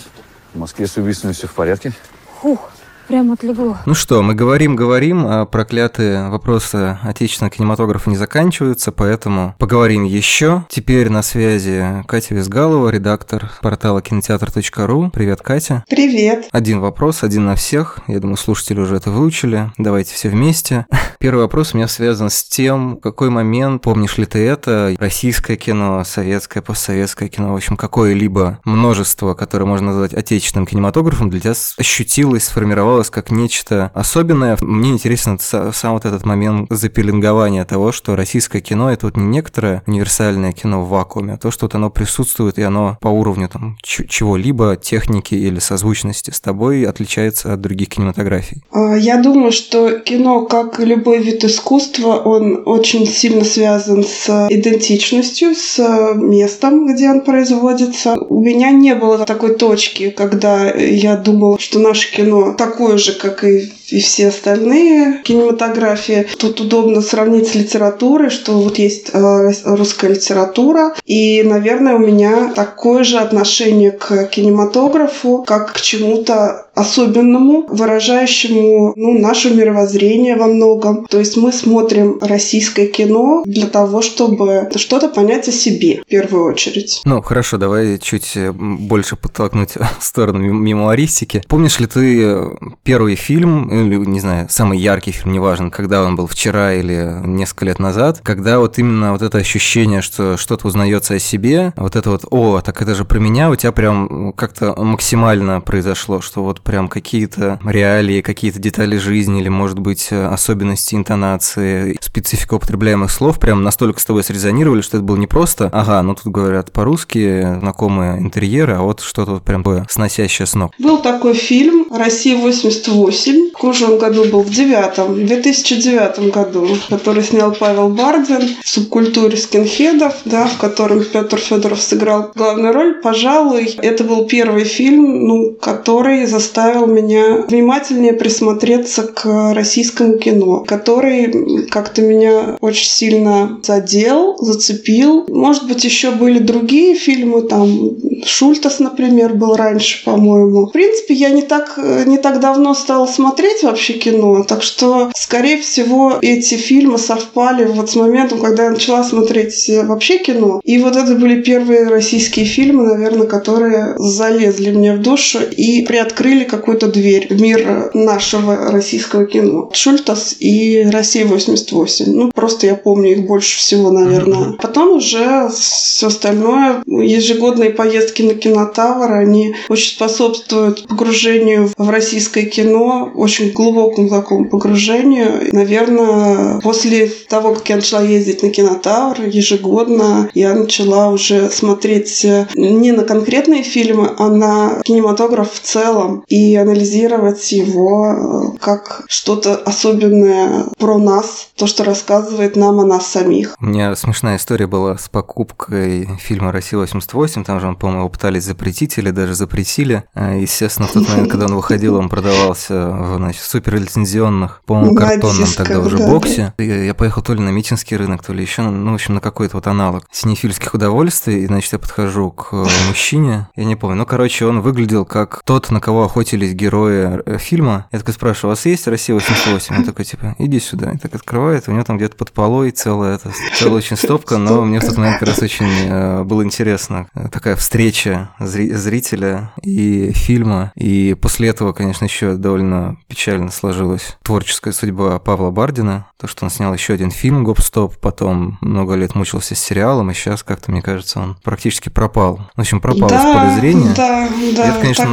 В Москве с убийствами все в порядке. Хух, Прям отлегло. Ну что, мы говорим-говорим, а проклятые вопросы отечественного кинематографа не заканчиваются, поэтому поговорим еще. Теперь на связи Катя Визгалова, редактор портала кинотеатр.ру. Привет, Катя. Привет. Один вопрос, один на всех. Я думаю, слушатели уже это выучили. Давайте все вместе. Первый вопрос у меня связан с тем, в какой момент, помнишь ли ты это, российское кино, советское, постсоветское кино, в общем, какое-либо множество, которое можно назвать отечественным кинематографом, для тебя ощутилось, сформировалось воспринималось как нечто особенное. Мне интересен сам вот этот момент запеленгования того, что российское кино — это вот не некоторое универсальное кино в вакууме, а то, что вот оно присутствует, и оно по уровню там чего-либо, техники или созвучности с тобой отличается от других кинематографий. А, я думаю, что кино, как и любой вид искусства, он очень сильно связан с идентичностью, с местом, где он производится. У меня не было такой точки, когда я думала, что наше кино такое же, как и, и все остальные кинематографии. Тут удобно сравнить с литературой, что вот есть э, русская литература, и, наверное, у меня такое же отношение к кинематографу, как к чему-то особенному, выражающему ну, наше мировоззрение во многом. То есть мы смотрим российское кино для того, чтобы что-то понять о себе в первую очередь. Ну, хорошо, давай чуть больше подтолкнуть в сторону мемуаристики. Помнишь ли ты первый фильм, ну не знаю, самый яркий фильм, неважно, когда он был вчера или несколько лет назад, когда вот именно вот это ощущение, что что-то узнается о себе, вот это вот, о, так это же про меня, у тебя прям как-то максимально произошло, что вот прям какие-то реалии, какие-то детали жизни или, может быть, особенности интонации, специфика употребляемых слов прям настолько с тобой срезонировали, что это было не просто, ага, ну тут говорят по-русски, знакомые интерьеры, а вот что-то вот прям сносящее с ног. Был такой фильм «Россия 88», в прошлом году был в девятом, в 2009 году, который снял Павел Бардин в субкультуре скинхедов, да, в котором Петр Федоров сыграл главную роль. Пожалуй, это был первый фильм, ну, который заставил меня внимательнее присмотреться к российскому кино, который как-то меня очень сильно задел, зацепил. Может быть, еще были другие фильмы, там Шультас, например, был раньше, по-моему. В принципе, я не так, не так давно стала смотреть вообще кино, так что, скорее всего, эти фильмы совпали вот с моментом, когда я начала смотреть вообще кино. И вот это были первые российские фильмы, наверное, которые залезли мне в душу и приоткрыли какую-то дверь в мир нашего российского кино. Шультас и Россия 88. Ну, просто я помню их больше всего, наверное. Потом уже все остальное, ежегодные поездки на кинотавр, они очень способствуют погружению в российское кино, очень глубокому такому погружению. Наверное, после того, как я начала ездить на кинотавр ежегодно, я начала уже смотреть не на конкретные фильмы, а на кинематограф в целом и анализировать его как что-то особенное про нас, то, что рассказывает нам о нас самих. У меня смешная история была с покупкой фильма «Россия-88», там же, он, по-моему, пытались запретить или даже запретили. А, естественно, в тот момент, когда он выходил, он продавался в значит, суперлицензионных, по-моему, картонном тогда уже да. боксе. Я, я поехал то ли на Митинский рынок, то ли еще, ну, в общем, на какой-то вот аналог синефильских удовольствий, и, значит, я подхожу к мужчине, я не помню, ну, короче, он выглядел как тот, на кого охотились герои э, фильма. Я такой спрашиваю, у вас есть «Россия-88»? Он такой, типа, иди сюда. И так открывает, у него там где-то под полой целая, это, целая очень стопка, но мне в тот момент как раз очень э, было интересно. Такая встреча зрителя и фильма. И после этого, конечно, еще довольно печально сложилась творческая судьба Павла Бардина. То, что он снял еще один фильм «Гоп-стоп», потом много лет мучился с сериалом, и сейчас как-то, мне кажется, он практически пропал. В общем, пропал да, из поля зрения. Да, да, это, конечно,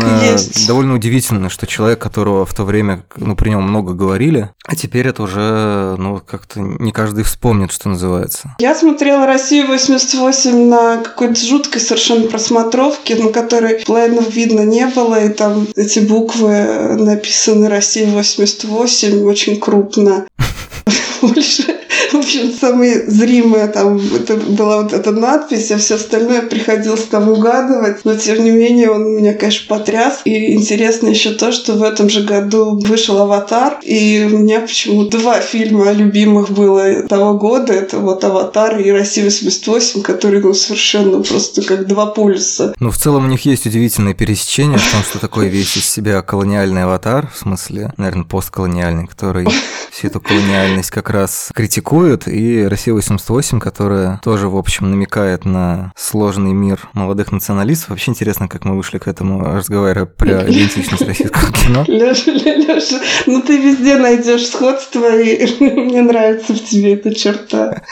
довольно удивительно, что человек, которого в то время, ну, при нем много говорили, а теперь это уже, ну, как-то не каждый вспомнит, что называется. Я смотрела «Россию 88» на какой-то жуткой совершенно просмотровке, на которой планов видно не было, и там эти буквы написаны «Россия 88» очень крупно. больше в общем, самые зримые там это была вот эта надпись, а все остальное приходилось там угадывать. Но, тем не менее, он меня, конечно, потряс. И интересно еще то, что в этом же году вышел «Аватар», и у меня почему два фильма любимых было того года. Это вот «Аватар» и «Россия-88», которые, ну, совершенно просто как два полюса. Ну, в целом у них есть удивительное пересечение в том, что такое весь из себя колониальный аватар, в смысле, наверное, постколониальный, который всю эту колониальность как раз критикуют, и «Россия-88», которая тоже, в общем, намекает на сложный мир молодых националистов. Вообще интересно, как мы вышли к этому, разговаривая про идентичность российского кино. Леша, Леша, ну ты везде найдешь сходство, и мне нравится в тебе эта черта.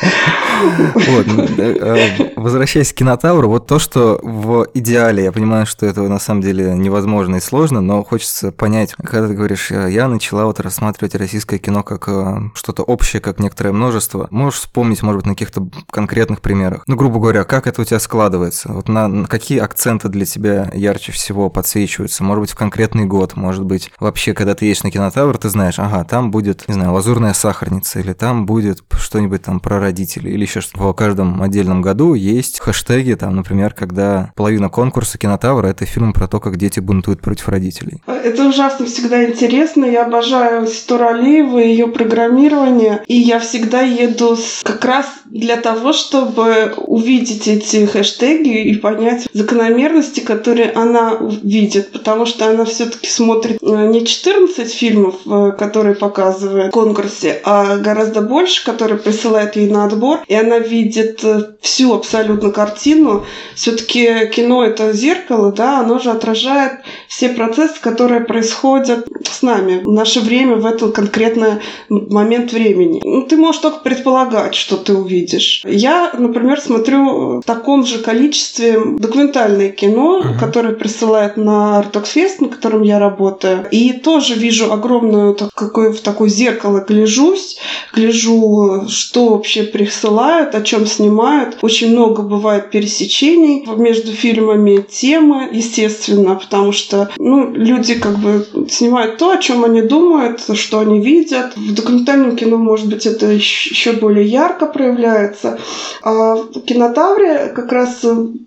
Вот, ну, э, возвращаясь к кинотавру, вот то, что в идеале, я понимаю, что это на самом деле невозможно и сложно, но хочется понять, когда ты говоришь, я начала вот рассматривать российское кино как э, что-то общее, как некоторое множество. Можешь вспомнить, может быть, на каких-то конкретных примерах? Ну, грубо говоря, как это у тебя складывается? Вот на, на какие акценты для тебя ярче всего подсвечиваются? Может быть, в конкретный год, может быть, вообще, когда ты едешь на кинотавр, ты знаешь, ага, там будет, не знаю, лазурная сахарница, или там будет что-нибудь там про родителей, или еще что-то. В каждом отдельном году есть хэштеги, там, например, когда половина конкурса кинотавра – это фильм про то, как дети бунтуют против родителей. Это ужасно всегда интересно. Я обожаю Ситу Алиеву и ее программирование. И я всегда в виду как раз для того, чтобы увидеть эти хэштеги и понять закономерности, которые она видит, потому что она все-таки смотрит э, не 14 фильмов, э, которые показывают в конкурсе, а гораздо больше, которые присылают ей на отбор, и она видит э, всю абсолютно картину. Все-таки кино это зеркало, да, оно же отражает все процессы, которые происходят с нами в наше время, в этот конкретный момент времени. Ну, ты можешь только предполагать, что ты увидишь. Я, например, смотрю в таком же количестве документальное кино, uh-huh. которое присылают на Артоксфест, на котором я работаю, и тоже вижу огромную так, какое в такое зеркало гляжусь, гляжу, что вообще присылают, о чем снимают. Очень много бывает пересечений между фильмами, темы, естественно, потому что ну, люди как бы снимают то, о чем они думают, что они видят. В документальном кино, может быть, это еще более ярко проявляется. А в кинотавре как раз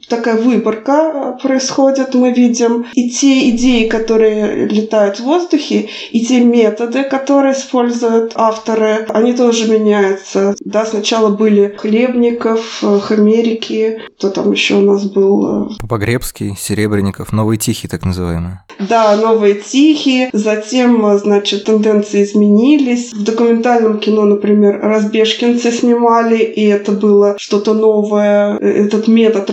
такая выборка происходит. Мы видим и те идеи, которые летают в воздухе, и те методы, которые используют авторы, они тоже меняются. Да, сначала были Хлебников, Хамерики, кто там еще у нас был? Погребский, Серебренников, Новый Тихий, так называемый. Да, Новые Тихие. Затем, значит, тенденции изменились. В документальном кино, например, разбежкинцы снимали, и это было что-то новое. Этот метод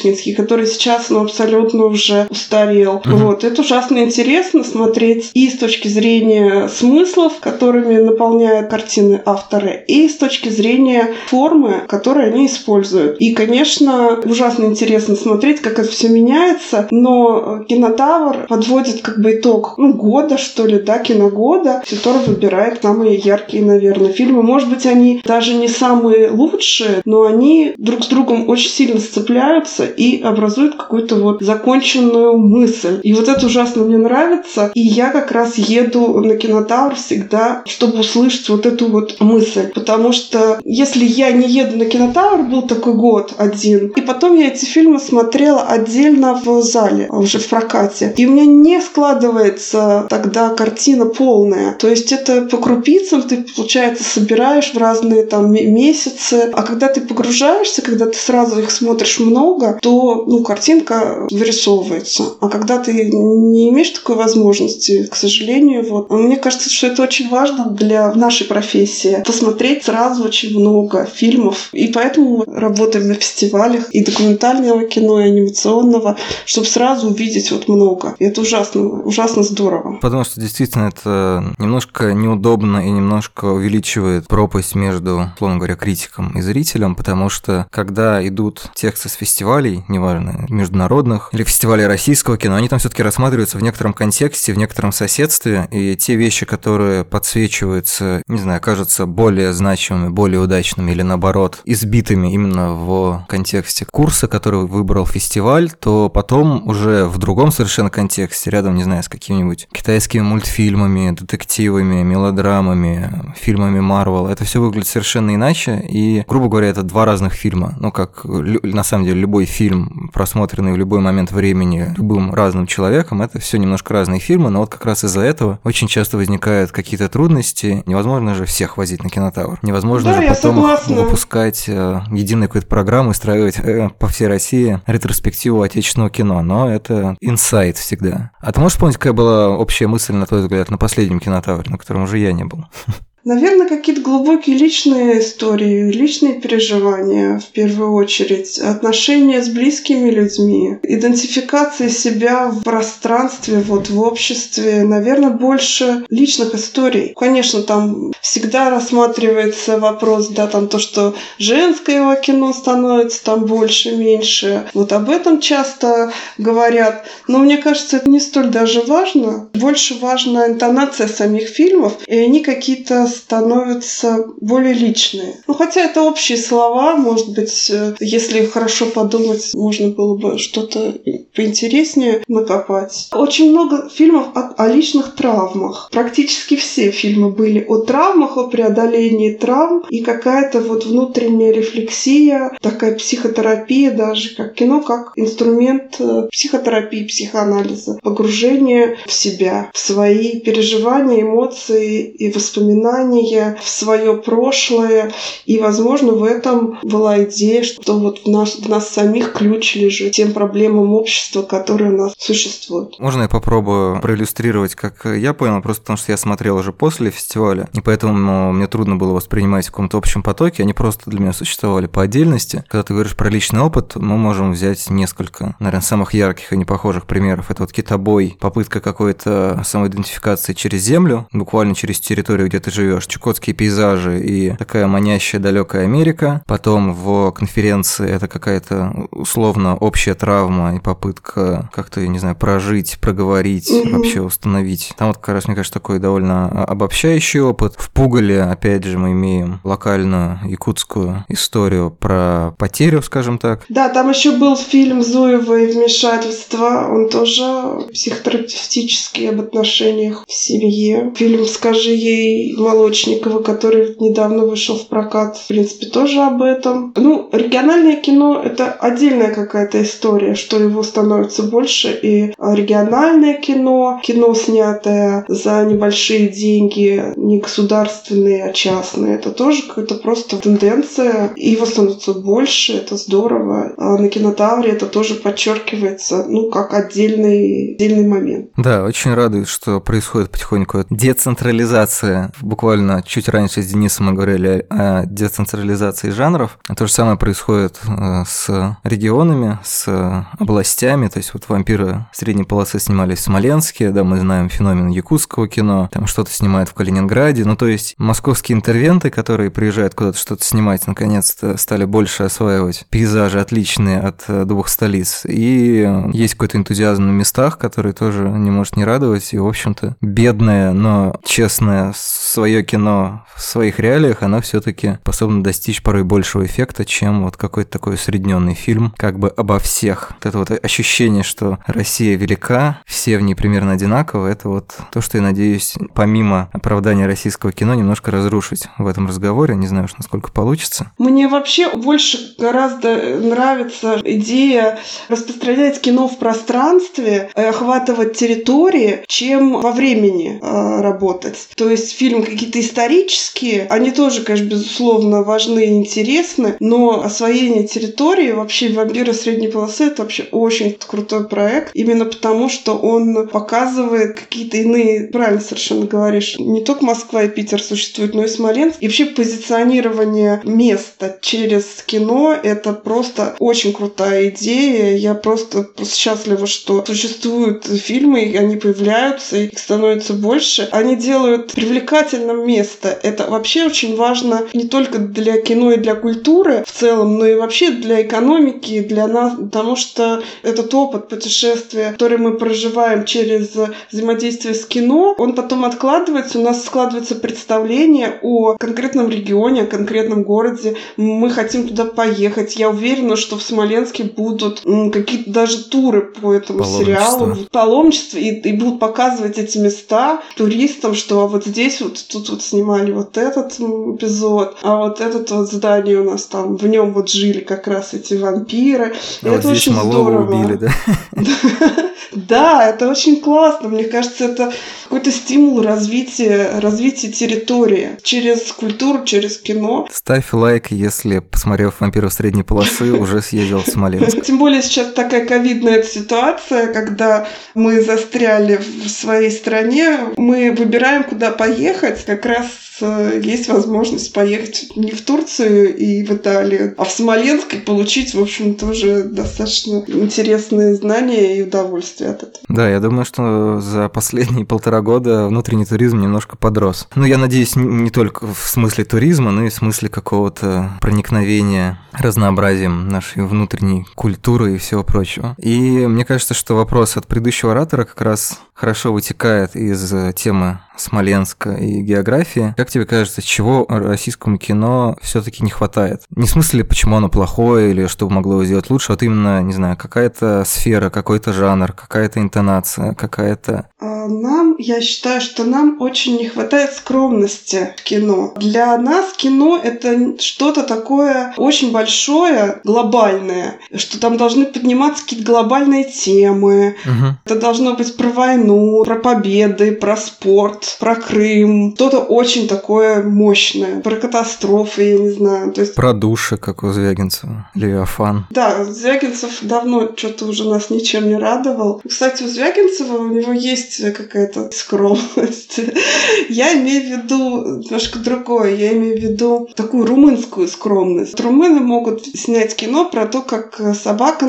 разбежкинский, который сейчас ну, абсолютно уже устарел. Угу. Вот. Это ужасно интересно смотреть и с точки зрения смыслов, которыми наполняют картины авторы, и с точки зрения формы, которые они используют. И, конечно, ужасно интересно смотреть, как это все меняется, но кинотавр подводит как бы итог ну, года, что ли, да, киногода, который выбирает самые яркие, наверное, фильмы. Может быть, они даже не самые лучшие, но они друг с другом очень сильно сцепляются и образуют какую-то вот законченную мысль. И вот это ужасно мне нравится. И я как раз еду на кинотавр всегда, чтобы услышать вот эту вот мысль. Потому что если я не еду на кинотавр, был такой год один, и потом я эти фильмы смотрела отдельно в зале, уже в прокате. И у меня не складывается тогда картина полная. То есть это по крупицам ты, получается, собираешь в разные там месяцы. А когда ты погружаешься, когда ты сразу их смотришь много, то ну, картинка вырисовывается. А когда ты не имеешь такой возможности, к сожалению, вот. Мне кажется, что это очень важно для нашей профессии. Посмотреть сразу очень много фильмов. И поэтому мы работаем на фестивалях и документального кино, и анимационного, чтобы сразу увидеть вот много. И это ужасно, ужасно здорово. Потому что действительно это немножко неудобно и немножко увеличивает пропасть между, условно говоря, критиком и зрителем, потому что когда идут тексты с фестивалей, неважно, международных или фестивалей российского кино, они там все-таки рассматриваются в некотором контексте, в некотором соседстве, и те вещи, которые подсвечиваются, не знаю, кажутся более значимыми, более удачными или наоборот, избитыми именно в контексте курса, который выбрал фестиваль, то потом уже в другом совершенно контексте, рядом, не знаю, с какими-нибудь китайскими мультфильмами, детективами, мелодрамами, фильмами Марвел, это все выглядит совершенно иначе, и, грубо говоря, это два разных фильма. Ну, как на самом деле любой фильм, просмотренный в любой момент времени любым разным человеком, это все немножко разные фильмы, но вот как раз из-за этого очень часто возникают какие-то трудности. Невозможно же всех возить на кинотавр. Невозможно да, же потом согласна. выпускать э, единую какую-то программу и строить э, по всей России ретроспективу отечественного кино, но это инсайт всегда. А ты можешь вспомнить, какая была общая мысль, на твой взгляд, на последнем кинотавре, на котором уже я не был? Наверное, какие-то глубокие личные истории, личные переживания в первую очередь, отношения с близкими людьми, идентификация себя в пространстве, вот в обществе, наверное, больше личных историй. Конечно, там всегда рассматривается вопрос, да, там то, что женское кино становится там больше, меньше. Вот об этом часто говорят. Но мне кажется, это не столь даже важно. Больше важна интонация самих фильмов, и они какие-то становятся более личные. Ну, хотя это общие слова, может быть, э, если хорошо подумать, можно было бы что-то поинтереснее накопать. Очень много фильмов о, о личных травмах. Практически все фильмы были о травмах, о преодолении травм и какая-то вот внутренняя рефлексия, такая психотерапия даже, как кино, как инструмент э, психотерапии, психоанализа, погружение в себя, в свои переживания, эмоции и воспоминания внимание в свое прошлое. И, возможно, в этом была идея, что вот в нас, в нас самих ключ лежит тем проблемам общества, которые у нас существуют. Можно я попробую проиллюстрировать, как я понял, просто потому что я смотрел уже после фестиваля, и поэтому мне трудно было воспринимать в каком-то общем потоке, они просто для меня существовали по отдельности. Когда ты говоришь про личный опыт, мы можем взять несколько, наверное, самых ярких и непохожих примеров. Это вот китобой, попытка какой-то самоидентификации через землю, буквально через территорию, где ты живешь, чукотские пейзажи и такая манящая далекая Америка. Потом в конференции это какая-то условно общая травма и попытка как-то, я не знаю, прожить, проговорить, mm-hmm. вообще установить. Там вот как раз, мне кажется, такой довольно обобщающий опыт. В Пугале, опять же, мы имеем локальную якутскую историю про потерю, скажем так. Да, там еще был фильм Зуевой «Вмешательство». Он тоже психотерапевтический об отношениях в семье. Фильм «Скажи ей» Молочникова, который недавно вышел в прокат, в принципе, тоже об этом. Ну, региональное кино — это отдельная какая-то история, что его становится больше. И региональное кино, кино, снятое за небольшие деньги, не государственные, а частные, это тоже какая-то просто тенденция. И его становится больше, это здорово. А на кинотавре это тоже подчеркивается, ну, как отдельный, отдельный момент. Да, очень радует, что происходит потихоньку децентрализация. Буквально чуть раньше с Денисом мы говорили о децентрализации жанров. То же самое происходит э, с регионами, с областями. То есть вот вампиры средней полосы снимались в Смоленске, да, мы знаем феномен якутского кино, там что-то снимают в Калининграде. Ну, то есть московские интервенты, которые приезжают куда-то что-то снимать, наконец-то стали больше осваивать пейзажи отличные от э, двух столиц. И есть какой-то энтузиазм на местах, который тоже не может не радовать. И, в общем-то, бедное, но честное свое кино в своих реалиях, оно все-таки способно достичь порой большего эффекта, чем вот какой-то такой усредненный фильм, как бы обо всех. Вот это вот ощущение, что Россия велика, все в ней примерно одинаково, это вот то, что я надеюсь, помимо оправдания российского кино, немножко разрушить в этом разговоре. Не знаю уж, насколько получится. Мне вообще больше гораздо нравится идея распространять кино в пространстве, э, охватывать территории, чем во времени э, работать. То есть фильмы какие-то исторические, они тоже, конечно, безусловно, важны и интересны, но освоение территории, вообще «Вампиры средней полосы» — это вообще очень крутой проект, именно потому, что он показывает какие-то иные, правильно совершенно говоришь, не только Москва и Питер существуют, но и Смоленск. И вообще позиционирование места через кино — это просто очень крутая идея. Я просто, просто счастлива, что существуют фильмы, они появляются, их становится больше. Они делают привлекательным место. Это вообще очень важно не только для кино и для культуры в целом, но и вообще для экономики, для нас, потому что этот опыт путешествия, который мы проживаем через взаимодействие с кино, он потом откладывается, у нас складывается представление о конкретном регионе, о конкретном городе. Мы хотим туда поехать. Я уверена, что в Смоленске будут какие-то даже туры по этому сериалу, паломничество, и, и будут показывать эти места туристам, что вот здесь вот тут вот снимали вот этот эпизод, а вот этот вот здание у нас там, в нем вот жили как раз эти вампиры. А это вот очень здорово. убили, да? Да, это очень классно. Мне кажется, это какой-то стимул развития, развития территории через культуру, через кино. Ставь лайк, если, посмотрев «Вампиров средней полосы», уже съездил в Смоленск. Тем более сейчас такая ковидная ситуация, когда мы застряли в своей стране, мы выбираем, куда поехать, как раз есть возможность поехать не в Турцию и в Италию, а в Смоленск и получить, в общем, тоже достаточно интересные знания и удовольствие от этого. Да, я думаю, что за последние полтора года внутренний туризм немножко подрос. Ну, я надеюсь, не только в смысле туризма, но и в смысле какого-то проникновения разнообразием нашей внутренней культуры и всего прочего. И мне кажется, что вопрос от предыдущего оратора как раз хорошо вытекает из темы Смоленска и географии. Как тебе кажется, чего российскому кино все-таки не хватает? Не в смысле, почему оно плохое или что могло его сделать лучше, вот именно, не знаю, какая-то сфера, какой-то жанр, какая-то интонация, какая-то... А нам, я считаю, что нам очень не хватает скромности в кино. Для нас кино — это что-то такое очень большое, глобальное, что там должны подниматься какие-то глобальные темы. Угу. Это должно быть про войну, про победы, про спорт, про Крым. Что-то очень такое мощное. Про катастрофы, я не знаю. То есть... Про души, как у Звягинцева. Левиафан. Да, Звягинцев давно что-то уже нас ничем не радовал. Кстати, у Звягинцева у него есть какая-то скромность. Я имею в виду немножко другое. Я имею в виду такую румынскую скромность. Румыны могут снять кино про то, как собака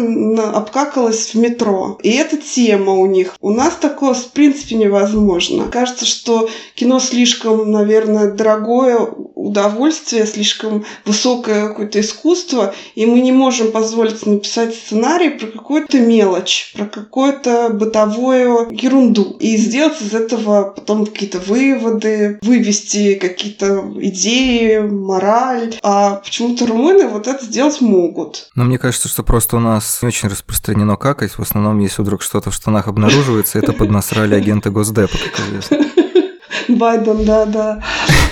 обкакалась в метро. И это тема у них. У нас такое, в принципе, невозможно. Кажется, что кино слишком, наверное, дорогое удовольствие, слишком высокое какое-то искусство, и мы не можем позволить написать сценарий про какую-то мелочь, про какую-то бытовую ерунду. И сделать из этого потом какие-то выводы, вывести какие-то идеи, мораль. А почему-то румыны вот это сделать могут. Но мне кажется, что просто у нас не очень распространено какать. В основном, если вдруг что-то в штанах обнаруживается, это поднасрали агенты Госдепа, как известно. Байден, да, да.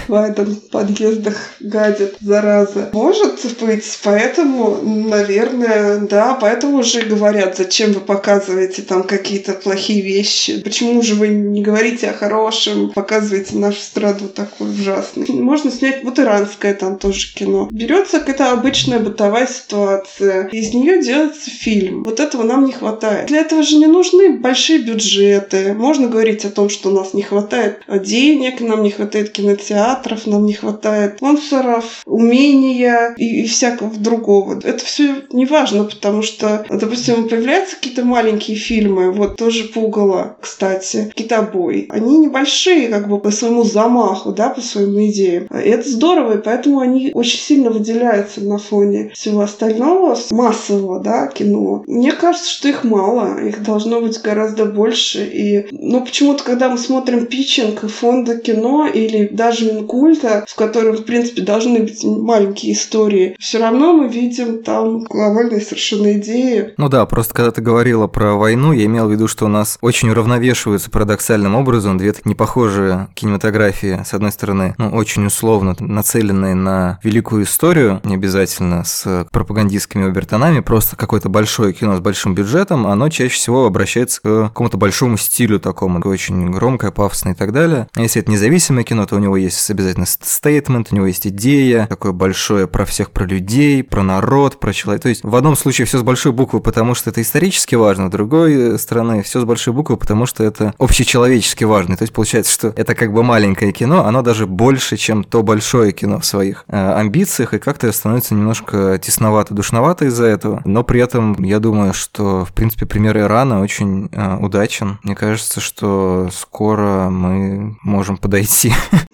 В подъездах гадит, зараза. Может быть, поэтому, наверное, да, поэтому же говорят, зачем вы показываете там какие-то плохие вещи, почему же вы не говорите о хорошем, показываете нашу страну такой ужасной. Можно снять вот иранское там тоже кино. Берется какая-то обычная бытовая ситуация, из нее делается фильм. Вот этого нам не хватает. Для этого же не нужны большие бюджеты. Можно говорить о том, что у нас не хватает денег, нам не хватает кинотеатров, нам не хватает спонсоров, умения и, и всякого другого. Это все не важно, потому что, допустим, появляются какие-то маленькие фильмы, вот тоже Пугало, кстати, Китобой. Они небольшие, как бы по своему замаху, да, по своим идеям. И это здорово, и поэтому они очень сильно выделяются на фоне всего остального, массового, да, кино. Мне кажется, что их мало, их должно быть гораздо больше. И, ну, почему-то, когда мы смотрим питчинг фонда кино или даже Минкульта, в котором, в принципе, должны быть маленькие истории, все равно мы видим там глобальные совершенно идеи. Ну да, просто когда ты говорила про войну, я имел в виду, что у нас очень уравновешиваются парадоксальным образом две непохожие кинематографии. С одной стороны, ну, очень условно нацеленные на великую историю, не обязательно с пропагандистскими обертонами, просто какое-то большое кино с большим бюджетом, оно чаще всего обращается к какому-то большому стилю такому, очень громкое, пафосное и так далее. А если это независимое кино, то у него есть обязательно стейтмент, у него есть идея, такое большое про всех, про людей, про народ, про человека. То есть в одном случае все с большой буквы, потому что это исторически важно, в другой стороны все с большой буквы, потому что это общечеловечески важно. То есть получается, что это как бы маленькое кино, оно даже больше, чем то большое кино в своих э, амбициях, и как-то становится немножко тесновато, душновато из-за этого. Но при этом я думаю, что, в принципе, пример Ирана очень э, удачен. Мне кажется, что скоро мы можем подойти к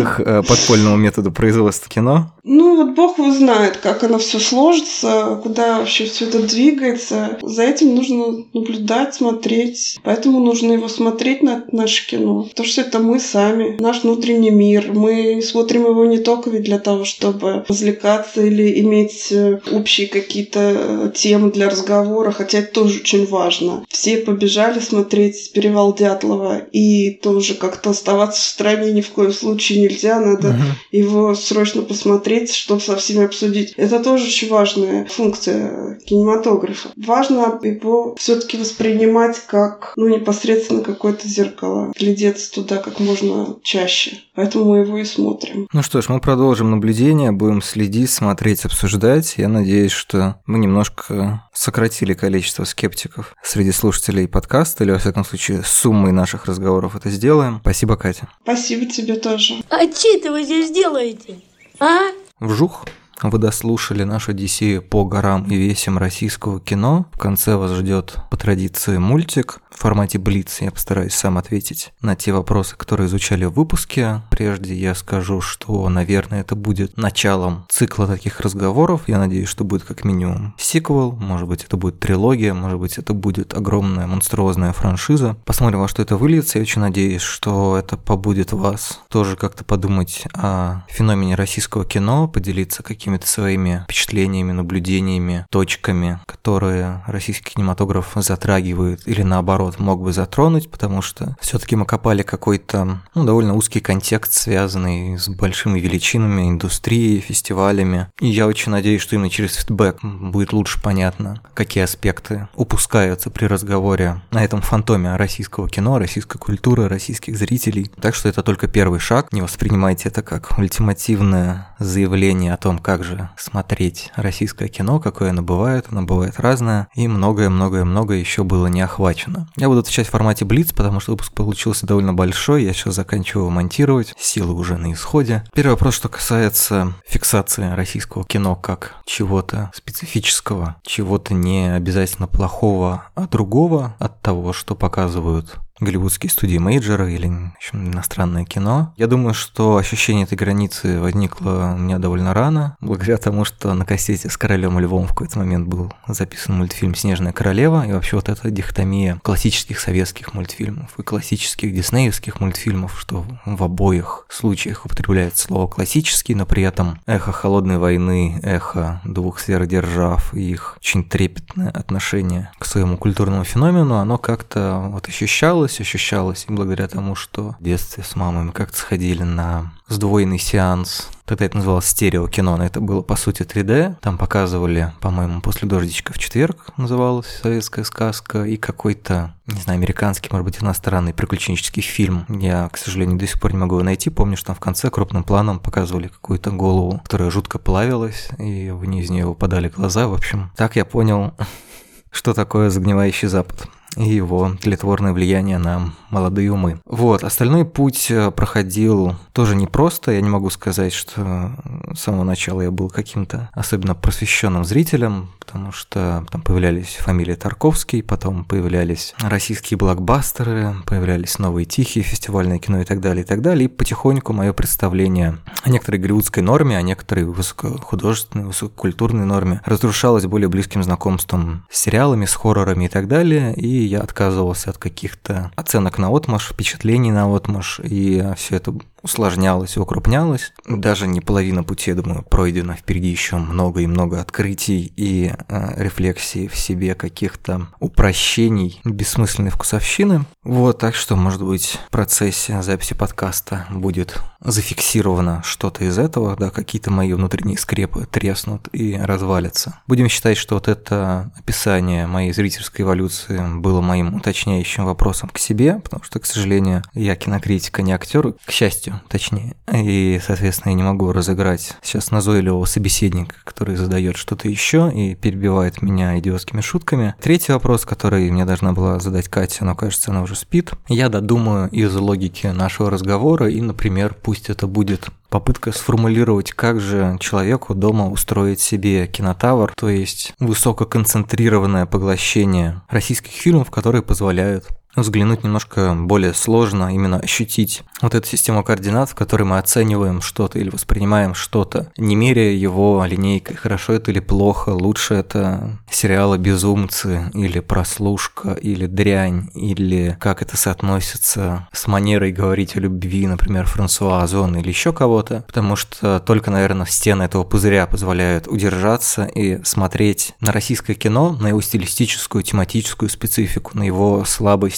их э, подпольному методу производства кино. Ну, вот бог его знает, как оно все сложится, куда вообще все это двигается. За этим нужно наблюдать, смотреть. Поэтому нужно его смотреть на наше кино. Потому что это мы сами, наш внутренний мир. Мы смотрим его не только ведь для того, чтобы развлекаться или иметь э, общие какие-то э, темы для разговора, хотя это тоже очень важно. Все побежали смотреть «Перевал Дятлова», и тоже как-то оставаться в стране ни в коем случае нельзя. Надо uh-huh. его срочно посмотреть посмотреть, чтобы со всеми обсудить. Это тоже очень важная функция кинематографа. Важно его все-таки воспринимать как ну, непосредственно какое-то зеркало, глядеться туда как можно чаще. Поэтому мы его и смотрим. Ну что ж, мы продолжим наблюдение, будем следить, смотреть, обсуждать. Я надеюсь, что мы немножко сократили количество скептиков среди слушателей подкаста, или, во всяком случае, суммой наших разговоров это сделаем. Спасибо, Катя. Спасибо тебе тоже. А что это вы здесь делаете? А? Вжух. Вы дослушали нашу Одиссею по горам и весям российского кино. В конце вас ждет по традиции мультик в формате Блиц. Я постараюсь сам ответить на те вопросы, которые изучали в выпуске. Прежде я скажу, что, наверное, это будет началом цикла таких разговоров. Я надеюсь, что будет как минимум сиквел, может быть, это будет трилогия, может быть, это будет огромная монструозная франшиза. Посмотрим, во что это выльется. Я очень надеюсь, что это побудет вас тоже как-то подумать о феномене российского кино, поделиться какими какими-то своими впечатлениями, наблюдениями, точками, которые российский кинематограф затрагивает или наоборот наоборот, мог бы затронуть, потому что все-таки мы копали какой-то ну, довольно узкий контекст, связанный с большими величинами индустрии, фестивалями. И я очень надеюсь, что именно через фидбэк будет лучше понятно, какие аспекты упускаются при разговоре на этом фантоме российского кино, российской культуры, российских зрителей. Так что это только первый шаг. Не воспринимайте это как ультимативное заявление о том, как же смотреть российское кино, какое оно бывает. Оно бывает разное. И многое-многое-многое еще было не охвачено. Я буду отвечать в формате Блиц, потому что выпуск получился довольно большой. Я сейчас заканчиваю монтировать. Силы уже на исходе. Первый вопрос, что касается фиксации российского кино как чего-то специфического, чего-то не обязательно плохого, а другого от того, что показывают голливудские студии мейджора или общем, иностранное кино. Я думаю, что ощущение этой границы возникло у меня довольно рано, благодаря тому, что на кассете с королем львом в какой-то момент был записан мультфильм «Снежная королева», и вообще вот эта дихотомия классических советских мультфильмов и классических диснеевских мультфильмов, что в обоих случаях употребляется слово «классический», но при этом эхо «Холодной войны», эхо двух сверхдержав и их очень трепетное отношение к своему культурному феномену, оно как-то вот ощущалось ощущалось, ощущалось, и благодаря тому, что в детстве с мамой мы как-то сходили на сдвоенный сеанс. Тогда это называлось стереокино, но это было по сути 3D. Там показывали, по-моему, «После дождичка в четверг» называлась советская сказка, и какой-то, не знаю, американский, может быть, иностранный приключенческий фильм. Я, к сожалению, до сих пор не могу его найти. Помню, что там в конце крупным планом показывали какую-то голову, которая жутко плавилась, и из нее выпадали глаза. В общем, так я понял, что такое загнивающий Запад и его тлетворное влияние на молодые умы. Вот, остальной путь э, проходил тоже непросто. Я не могу сказать, что с самого начала я был каким-то особенно просвещенным зрителем, потому что там появлялись фамилии Тарковский, потом появлялись российские блокбастеры, появлялись новые тихие, фестивальное кино и так далее, и так далее. И потихоньку мое представление о некоторой голливудской норме, о некоторой высокохудожественной, высококультурной норме разрушалось более близким знакомством с сериалами, с хоррорами и так далее. И я отказывался от каких-то оценок на отмаш, впечатлений на отмаш, и все это усложнялось и укрупнялось. Даже не половина пути, я думаю, пройдена. Впереди еще много и много открытий и э, рефлексий в себе каких-то упрощений бессмысленной вкусовщины. Вот, так что, может быть, в процессе записи подкаста будет зафиксировано что-то из этого, да, какие-то мои внутренние скрепы треснут и развалятся. Будем считать, что вот это описание моей зрительской эволюции было моим уточняющим вопросом к себе, потому что, к сожалению, я кинокритика, не актер, к счастью, точнее. И, соответственно, я не могу разыграть сейчас назойливого собеседника, который задает что-то еще и перебивает меня идиотскими шутками. Третий вопрос, который мне должна была задать Катя, но кажется, она уже спит. Я додумаю из логики нашего разговора и, например, пусть это будет попытка сформулировать, как же человеку дома устроить себе кинотавр, то есть высококонцентрированное поглощение российских фильмов, которые позволяют взглянуть немножко более сложно, именно ощутить вот эту систему координат, в которой мы оцениваем что-то или воспринимаем что-то, не меряя его линейкой, хорошо это или плохо, лучше это сериалы «Безумцы» или «Прослушка» или «Дрянь», или как это соотносится с манерой говорить о любви, например, Франсуа Озон или еще кого-то, потому что только, наверное, стены этого пузыря позволяют удержаться и смотреть на российское кино, на его стилистическую, тематическую специфику, на его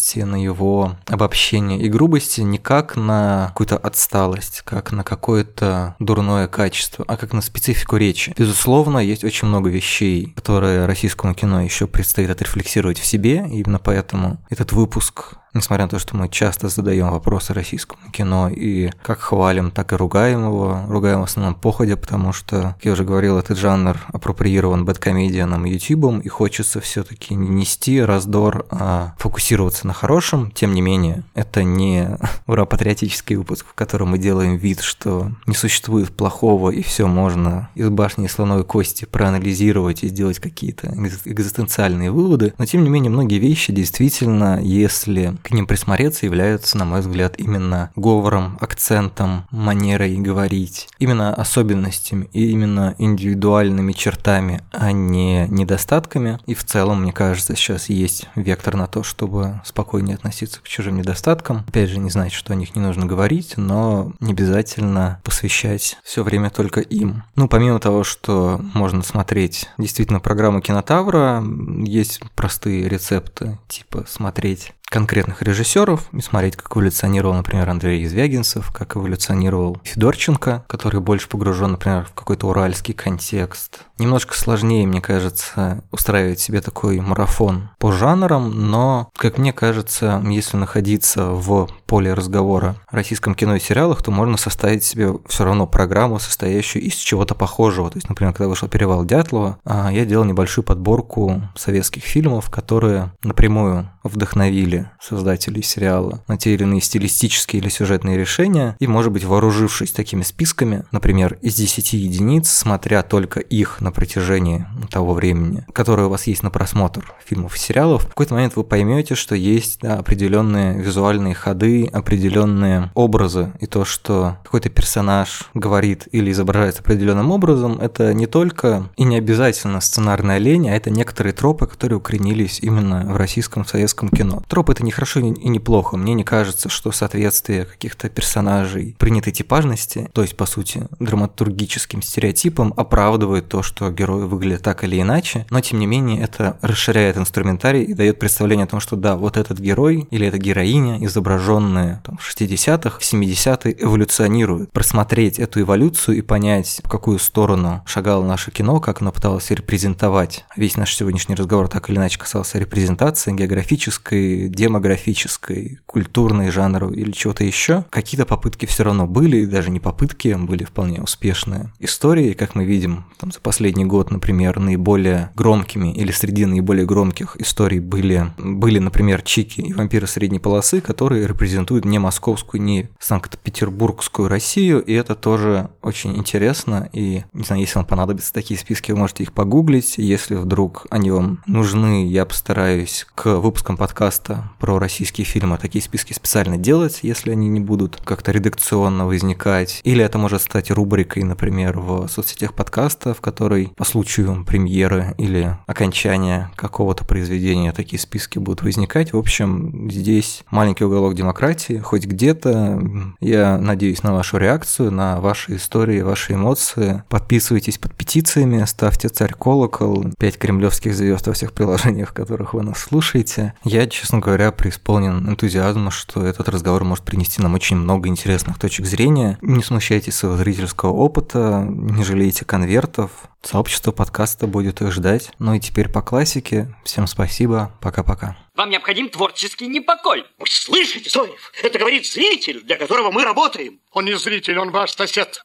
слабости, на его обобщение и грубости, не как на какую-то отсталость, как на какое-то дурное качество, а как на специфику речи. Безусловно, есть очень много вещей, которые российскому кино еще предстоит отрефлексировать в себе, именно поэтому этот выпуск Несмотря на то, что мы часто задаем вопросы российскому кино и как хвалим, так и ругаем его, ругаем в основном походя, потому что, как я уже говорил, этот жанр апроприирован бэткомедианом и ютубом, и хочется все таки не нести раздор, а фокусироваться на хорошем. Тем не менее, это не ура-патриотический выпуск, в котором мы делаем вид, что не существует плохого, и все можно из башни слоновой кости проанализировать и сделать какие-то экзистенциальные выводы. Но, тем не менее, многие вещи действительно, если к ним присмотреться являются, на мой взгляд, именно говором, акцентом, манерой говорить, именно особенностями и именно индивидуальными чертами, а не недостатками. И в целом, мне кажется, сейчас есть вектор на то, чтобы спокойнее относиться к чужим недостаткам. Опять же, не знать, что о них не нужно говорить, но не обязательно посвящать все время только им. Ну, помимо того, что можно смотреть действительно программу Кинотавра, есть простые рецепты, типа смотреть конкретных режиссеров и смотреть, как эволюционировал, например, Андрей Извягинцев, как эволюционировал Федорченко, который больше погружен, например, в какой-то уральский контекст. Немножко сложнее, мне кажется, устраивать себе такой марафон по жанрам, но, как мне кажется, если находиться в поле разговора о российском кино и сериалах, то можно составить себе все равно программу, состоящую из чего-то похожего. То есть, например, когда вышел «Перевал Дятлова», а, я делал небольшую подборку советских фильмов, которые напрямую вдохновили создателей сериала на те или иные стилистические или сюжетные решения, и, может быть, вооружившись такими списками, например, из 10 единиц, смотря только их на протяжении того времени, которое у вас есть на просмотр фильмов и сериалов, в какой-то момент вы поймете, что есть да, определенные визуальные ходы, определенные образы, и то, что какой-то персонаж говорит или изображается определенным образом, это не только и не обязательно сценарная лень, а это некоторые тропы, которые укоренились именно в российском советском кино. Троп это не хорошо и не плохо. Мне не кажется, что соответствие каких-то персонажей принятой типажности, то есть, по сути, драматургическим стереотипам, оправдывает то, что герои выглядят так или иначе, но, тем не менее, это расширяет инструментарий и дает представление о том, что да, вот этот герой или эта героиня, изображенная там, в 60-х, 70-е, эволюционирует. Просмотреть эту эволюцию и понять, в какую сторону шагало наше кино, как оно пыталось репрезентовать. Весь наш сегодняшний разговор так или иначе касался репрезентации географической, демографической, культурной, жанровой или чего-то еще. Какие-то попытки все равно были, и даже не попытки, были вполне успешные. Истории, как мы видим, там за последний год, например, наиболее громкими или среди наиболее громких историй были, были например, Чики и вампиры средней полосы, которые репрезентуют не московскую, не Санкт-Петербургскую Россию, и это тоже очень интересно, и, не знаю, если вам понадобятся такие списки, вы можете их погуглить, если вдруг они вам нужны, я постараюсь к выпускам подкаста про российские фильмы такие списки специально делать, если они не будут как-то редакционно возникать, или это может стать рубрикой, например, в соцсетях подкаста, в которой по случаю премьеры или окончания какого-то произведения такие списки будут возникать. В общем, здесь маленький уголок демократии, хоть где-то. Я надеюсь на вашу реакцию, на ваши истории, ваши эмоции. Подписывайтесь под петициями, ставьте царь колокол, 5 кремлевских звезд во всех приложениях, в которых вы нас слушаете. Я, честно говоря, преисполнен энтузиазма, что этот разговор может принести нам очень много интересных точек зрения. Не смущайтесь своего зрительского опыта, не жалейте конвертов. Сообщество подкаста будет их ждать. Ну и теперь по классике. Всем спасибо. Пока-пока. Вам необходим творческий непокой. Вы слышите, Зоев? Это говорит зритель, для которого мы работаем. Он не зритель, он ваш сосед.